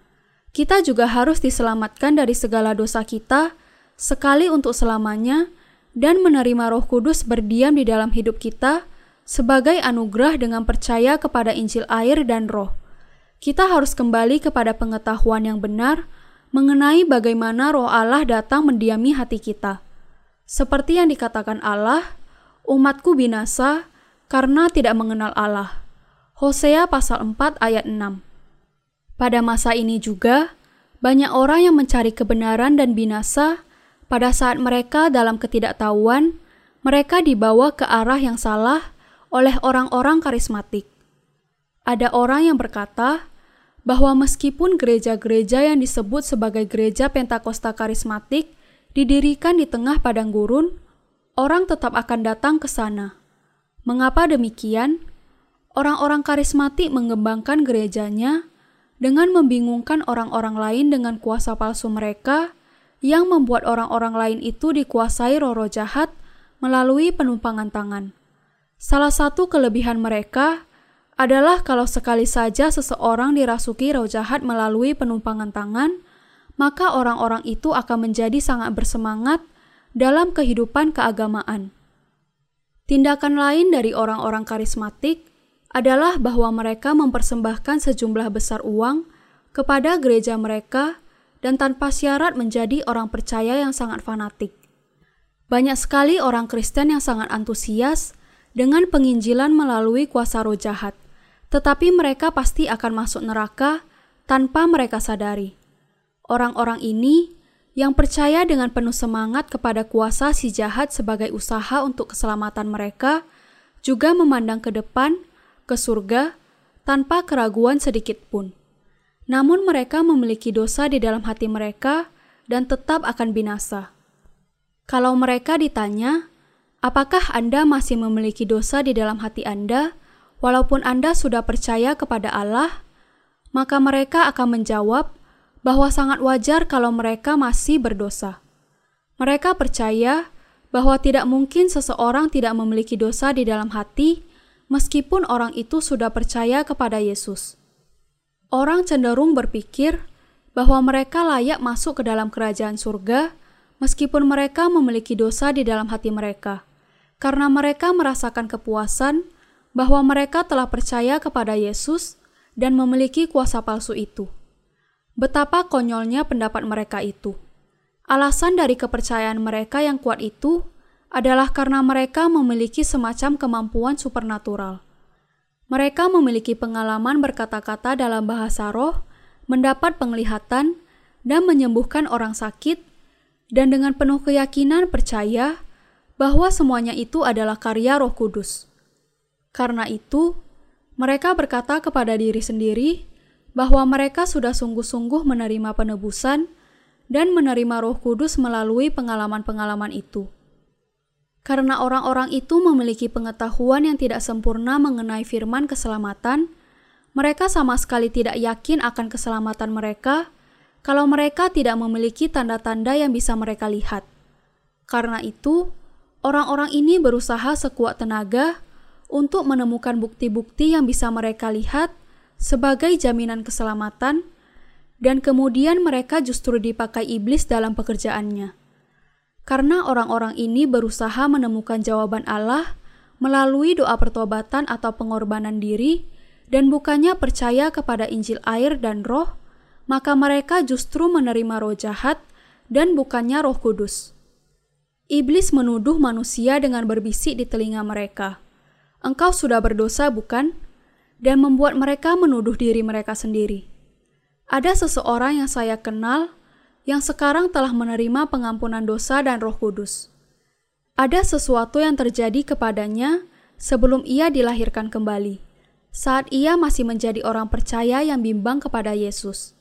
S1: Kita juga harus diselamatkan dari segala dosa kita sekali untuk selamanya dan menerima Roh Kudus berdiam di dalam hidup kita sebagai anugerah dengan percaya kepada Injil air dan Roh. Kita harus kembali kepada pengetahuan yang benar mengenai bagaimana Roh Allah datang mendiami hati kita. Seperti yang dikatakan Allah, umatku binasa karena tidak mengenal Allah. Hosea pasal 4 ayat 6. Pada masa ini juga, banyak orang yang mencari kebenaran dan binasa pada saat mereka dalam ketidaktahuan, mereka dibawa ke arah yang salah oleh orang-orang karismatik. Ada orang yang berkata bahwa meskipun gereja-gereja yang disebut sebagai gereja Pentakosta karismatik didirikan di tengah padang gurun, orang tetap akan datang ke sana. Mengapa demikian? Orang-orang karismatik mengembangkan gerejanya dengan membingungkan orang-orang lain dengan kuasa palsu mereka yang membuat orang-orang lain itu dikuasai roh-roh jahat melalui penumpangan tangan. Salah satu kelebihan mereka adalah kalau sekali saja seseorang dirasuki roh jahat melalui penumpangan tangan, maka orang-orang itu akan menjadi sangat bersemangat dalam kehidupan keagamaan. Tindakan lain dari orang-orang karismatik adalah bahwa mereka mempersembahkan sejumlah besar uang kepada gereja mereka dan tanpa syarat menjadi orang percaya yang sangat fanatik. Banyak sekali orang Kristen yang sangat antusias dengan penginjilan melalui kuasa roh jahat, tetapi mereka pasti akan masuk neraka tanpa mereka sadari. Orang-orang ini yang percaya dengan penuh semangat kepada kuasa si jahat sebagai usaha untuk keselamatan mereka, juga memandang ke depan, ke surga, tanpa keraguan sedikit pun. Namun mereka memiliki dosa di dalam hati mereka dan tetap akan binasa. Kalau mereka ditanya, Apakah Anda masih memiliki dosa di dalam hati Anda, walaupun Anda sudah percaya kepada Allah? Maka mereka akan menjawab bahwa sangat wajar kalau mereka masih berdosa. Mereka percaya bahwa tidak mungkin seseorang tidak memiliki dosa di dalam hati, meskipun orang itu sudah percaya kepada Yesus. Orang cenderung berpikir bahwa mereka layak masuk ke dalam kerajaan surga meskipun mereka memiliki dosa di dalam hati mereka, karena mereka merasakan kepuasan bahwa mereka telah percaya kepada Yesus dan memiliki kuasa palsu itu. Betapa konyolnya pendapat mereka itu. Alasan dari kepercayaan mereka yang kuat itu adalah karena mereka memiliki semacam kemampuan supernatural. Mereka memiliki pengalaman berkata-kata dalam bahasa roh, mendapat penglihatan, dan menyembuhkan orang sakit, dan dengan penuh keyakinan percaya bahwa semuanya itu adalah karya Roh Kudus. Karena itu, mereka berkata kepada diri sendiri bahwa mereka sudah sungguh-sungguh menerima penebusan dan menerima Roh Kudus melalui pengalaman-pengalaman itu. Karena orang-orang itu memiliki pengetahuan yang tidak sempurna mengenai firman keselamatan, mereka sama sekali tidak yakin akan keselamatan mereka kalau mereka tidak memiliki tanda-tanda yang bisa mereka lihat. Karena itu, orang-orang ini berusaha sekuat tenaga untuk menemukan bukti-bukti yang bisa mereka lihat sebagai jaminan keselamatan, dan kemudian mereka justru dipakai iblis dalam pekerjaannya. Karena orang-orang ini berusaha menemukan jawaban Allah melalui doa pertobatan atau pengorbanan diri, dan bukannya percaya kepada Injil air dan Roh maka mereka justru menerima roh jahat dan bukannya roh kudus. Iblis menuduh manusia dengan berbisik di telinga mereka. Engkau sudah berdosa, bukan? Dan membuat mereka menuduh diri mereka sendiri. Ada seseorang yang saya kenal yang sekarang telah menerima pengampunan dosa dan roh kudus. Ada sesuatu yang terjadi kepadanya sebelum ia dilahirkan kembali, saat ia masih menjadi orang percaya yang bimbang kepada Yesus.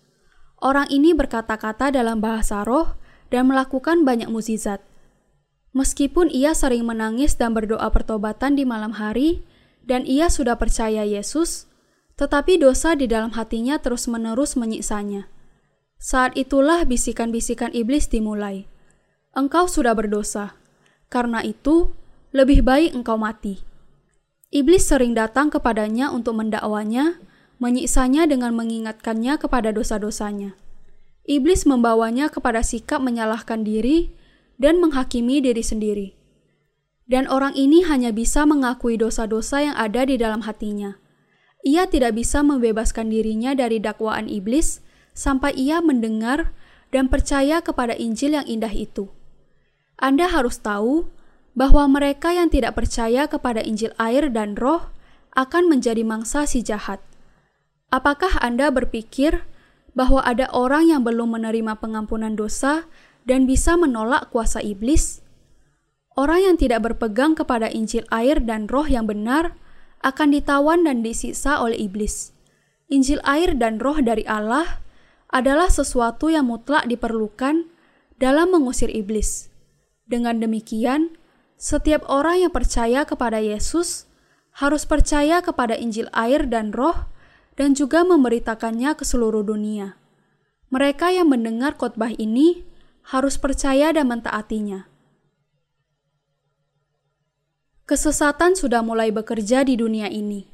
S1: Orang ini berkata-kata dalam bahasa roh dan melakukan banyak mukjizat. Meskipun ia sering menangis dan berdoa pertobatan di malam hari, dan ia sudah percaya Yesus, tetapi dosa di dalam hatinya terus-menerus menyiksanya. Saat itulah bisikan-bisikan iblis dimulai. Engkau sudah berdosa, karena itu lebih baik engkau mati. Iblis sering datang kepadanya untuk mendakwanya, menyiksanya dengan mengingatkannya kepada dosa-dosanya. Iblis membawanya kepada sikap menyalahkan diri dan menghakimi diri sendiri. Dan orang ini hanya bisa mengakui dosa-dosa yang ada di dalam hatinya. Ia tidak bisa membebaskan dirinya dari dakwaan iblis sampai ia mendengar dan percaya kepada Injil yang indah itu. Anda harus tahu bahwa mereka yang tidak percaya kepada Injil air dan roh akan menjadi mangsa si jahat. Apakah Anda berpikir bahwa ada orang yang belum menerima pengampunan dosa dan bisa menolak kuasa iblis? Orang yang tidak berpegang kepada Injil air dan roh yang benar akan ditawan dan disiksa oleh iblis. Injil air dan roh dari Allah adalah sesuatu yang mutlak diperlukan dalam mengusir iblis. Dengan demikian, setiap orang yang percaya kepada Yesus harus percaya kepada Injil air dan roh dan juga memberitakannya ke seluruh dunia. Mereka yang mendengar khotbah ini harus percaya dan mentaatinya. Kesesatan sudah mulai bekerja di dunia ini.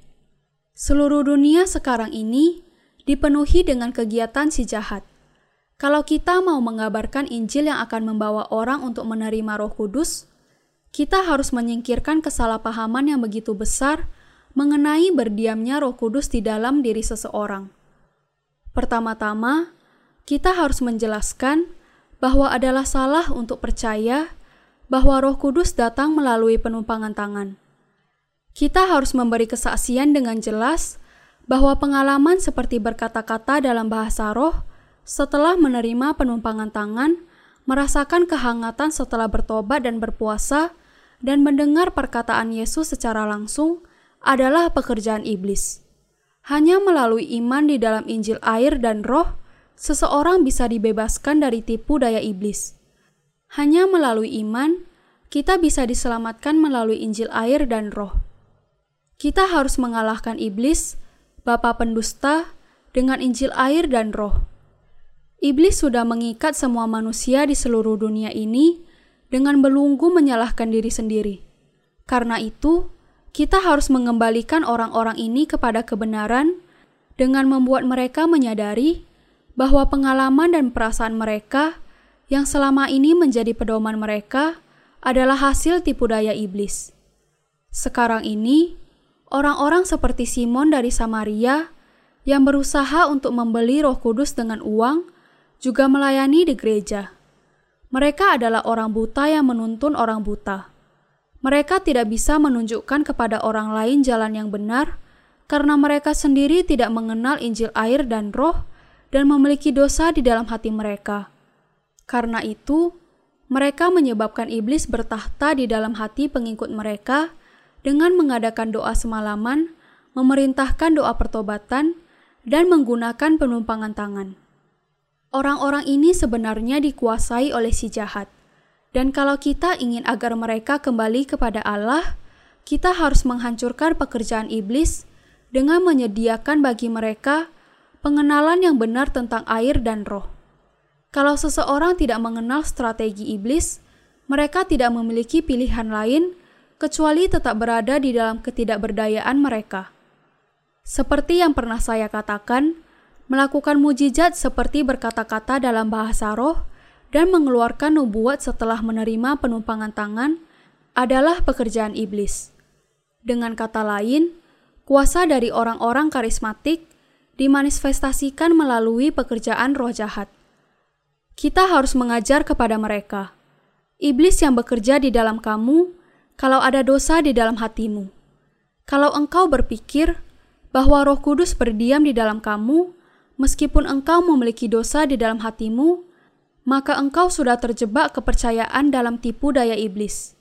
S1: Seluruh dunia sekarang ini dipenuhi dengan kegiatan si jahat. Kalau kita mau mengabarkan Injil yang akan membawa orang untuk menerima Roh Kudus, kita harus menyingkirkan kesalahpahaman yang begitu besar mengenai berdiamnya Roh Kudus di dalam diri seseorang. Pertama-tama, kita harus menjelaskan bahwa adalah salah untuk percaya bahwa Roh Kudus datang melalui penumpangan tangan. Kita harus memberi kesaksian dengan jelas bahwa pengalaman seperti berkata-kata dalam bahasa roh setelah menerima penumpangan tangan, merasakan kehangatan setelah bertobat dan berpuasa, dan mendengar perkataan Yesus secara langsung adalah pekerjaan iblis. Hanya melalui iman di dalam Injil air dan roh, seseorang bisa dibebaskan dari tipu daya iblis. Hanya melalui iman, kita bisa diselamatkan melalui Injil air dan roh. Kita harus mengalahkan iblis, bapa pendusta, dengan Injil air dan roh. Iblis sudah mengikat semua manusia di seluruh dunia ini dengan belunggu menyalahkan diri sendiri. Karena itu, kita harus mengembalikan orang-orang ini kepada kebenaran dengan membuat mereka menyadari bahwa pengalaman dan perasaan mereka yang selama ini menjadi pedoman mereka adalah hasil tipu daya iblis. Sekarang ini, orang-orang seperti Simon dari Samaria yang berusaha untuk membeli Roh Kudus dengan uang juga melayani di gereja. Mereka adalah orang buta yang menuntun orang buta. Mereka tidak bisa menunjukkan kepada orang lain jalan yang benar karena mereka sendiri tidak mengenal Injil air dan Roh dan memiliki dosa di dalam hati mereka. Karena itu, mereka menyebabkan iblis bertahta di dalam hati pengikut mereka dengan mengadakan doa semalaman, memerintahkan doa pertobatan, dan menggunakan penumpangan tangan. Orang-orang ini sebenarnya dikuasai oleh si jahat, dan kalau kita ingin agar mereka kembali kepada Allah, kita harus menghancurkan pekerjaan iblis dengan menyediakan bagi mereka pengenalan yang benar tentang air dan roh. Kalau seseorang tidak mengenal strategi iblis, mereka tidak memiliki pilihan lain kecuali tetap berada di dalam ketidakberdayaan mereka. Seperti yang pernah saya katakan, melakukan mujizat seperti berkata-kata dalam bahasa roh dan mengeluarkan nubuat setelah menerima penumpangan tangan adalah pekerjaan iblis. Dengan kata lain, kuasa dari orang-orang karismatik dimanifestasikan melalui pekerjaan roh jahat kita harus mengajar kepada mereka. Iblis yang bekerja di dalam kamu, kalau ada dosa di dalam hatimu. Kalau engkau berpikir bahwa Roh Kudus berdiam di dalam kamu, meskipun engkau memiliki dosa di dalam hatimu, maka engkau sudah terjebak kepercayaan dalam tipu daya iblis.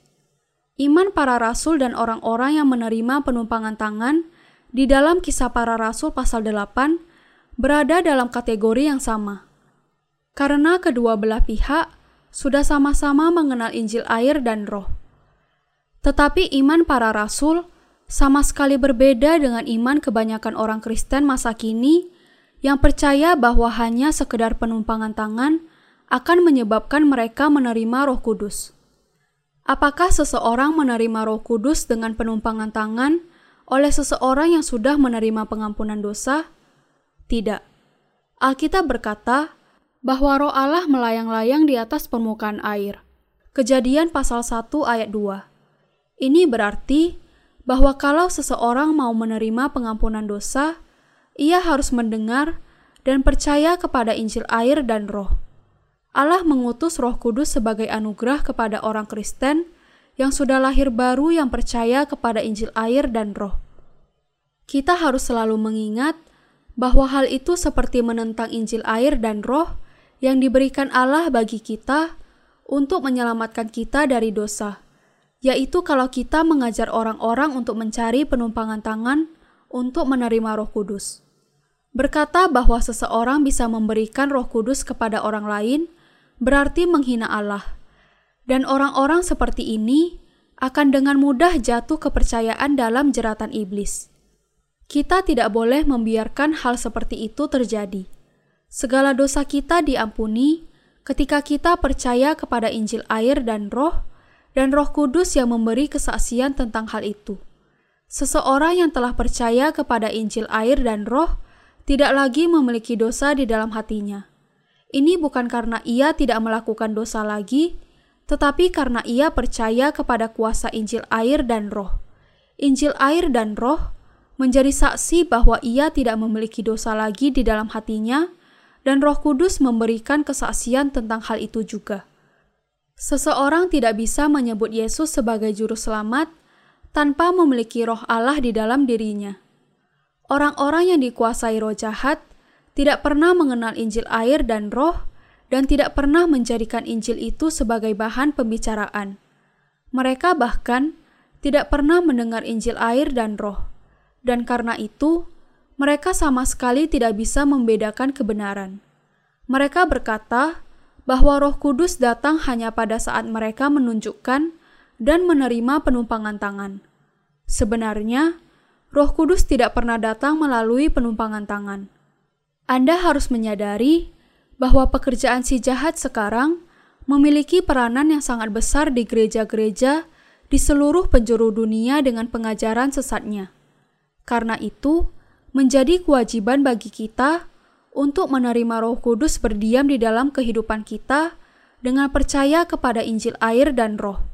S1: Iman para rasul dan orang-orang yang menerima penumpangan tangan di dalam kisah para rasul pasal 8 berada dalam kategori yang sama karena kedua belah pihak sudah sama-sama mengenal Injil air dan roh. Tetapi iman para rasul sama sekali berbeda dengan iman kebanyakan orang Kristen masa kini yang percaya bahwa hanya sekedar penumpangan tangan akan menyebabkan mereka menerima roh kudus. Apakah seseorang menerima roh kudus dengan penumpangan tangan oleh seseorang yang sudah menerima pengampunan dosa? Tidak. Alkitab berkata, bahwa roh Allah melayang-layang di atas permukaan air. Kejadian pasal 1 ayat 2. Ini berarti bahwa kalau seseorang mau menerima pengampunan dosa, ia harus mendengar dan percaya kepada Injil air dan roh. Allah mengutus roh kudus sebagai anugerah kepada orang Kristen yang sudah lahir baru yang percaya kepada Injil air dan roh. Kita harus selalu mengingat bahwa hal itu seperti menentang Injil air dan roh yang diberikan Allah bagi kita untuk menyelamatkan kita dari dosa, yaitu kalau kita mengajar orang-orang untuk mencari penumpangan tangan untuk menerima Roh Kudus. Berkata bahwa seseorang bisa memberikan Roh Kudus kepada orang lain berarti menghina Allah, dan orang-orang seperti ini akan dengan mudah jatuh kepercayaan dalam jeratan iblis. Kita tidak boleh membiarkan hal seperti itu terjadi. Segala dosa kita diampuni ketika kita percaya kepada Injil air dan roh, dan roh kudus yang memberi kesaksian tentang hal itu. Seseorang yang telah percaya kepada Injil air dan roh tidak lagi memiliki dosa di dalam hatinya. Ini bukan karena ia tidak melakukan dosa lagi, tetapi karena ia percaya kepada kuasa Injil air dan roh. Injil air dan roh menjadi saksi bahwa ia tidak memiliki dosa lagi di dalam hatinya, dan Roh Kudus memberikan kesaksian tentang hal itu juga. Seseorang tidak bisa menyebut Yesus sebagai Juru Selamat tanpa memiliki Roh Allah di dalam dirinya. Orang-orang yang dikuasai roh jahat tidak pernah mengenal Injil air dan Roh, dan tidak pernah menjadikan Injil itu sebagai bahan pembicaraan. Mereka bahkan tidak pernah mendengar Injil air dan Roh, dan karena itu mereka sama sekali tidak bisa membedakan kebenaran. Mereka berkata bahwa Roh Kudus datang hanya pada saat mereka menunjukkan dan menerima penumpangan tangan. Sebenarnya, Roh Kudus tidak pernah datang melalui penumpangan tangan. Anda harus menyadari bahwa pekerjaan si jahat sekarang memiliki peranan yang sangat besar di gereja-gereja di seluruh penjuru dunia dengan pengajaran sesatnya. Karena itu, menjadi kewajiban bagi kita untuk menerima Roh Kudus berdiam di dalam kehidupan kita dengan percaya kepada Injil air dan Roh.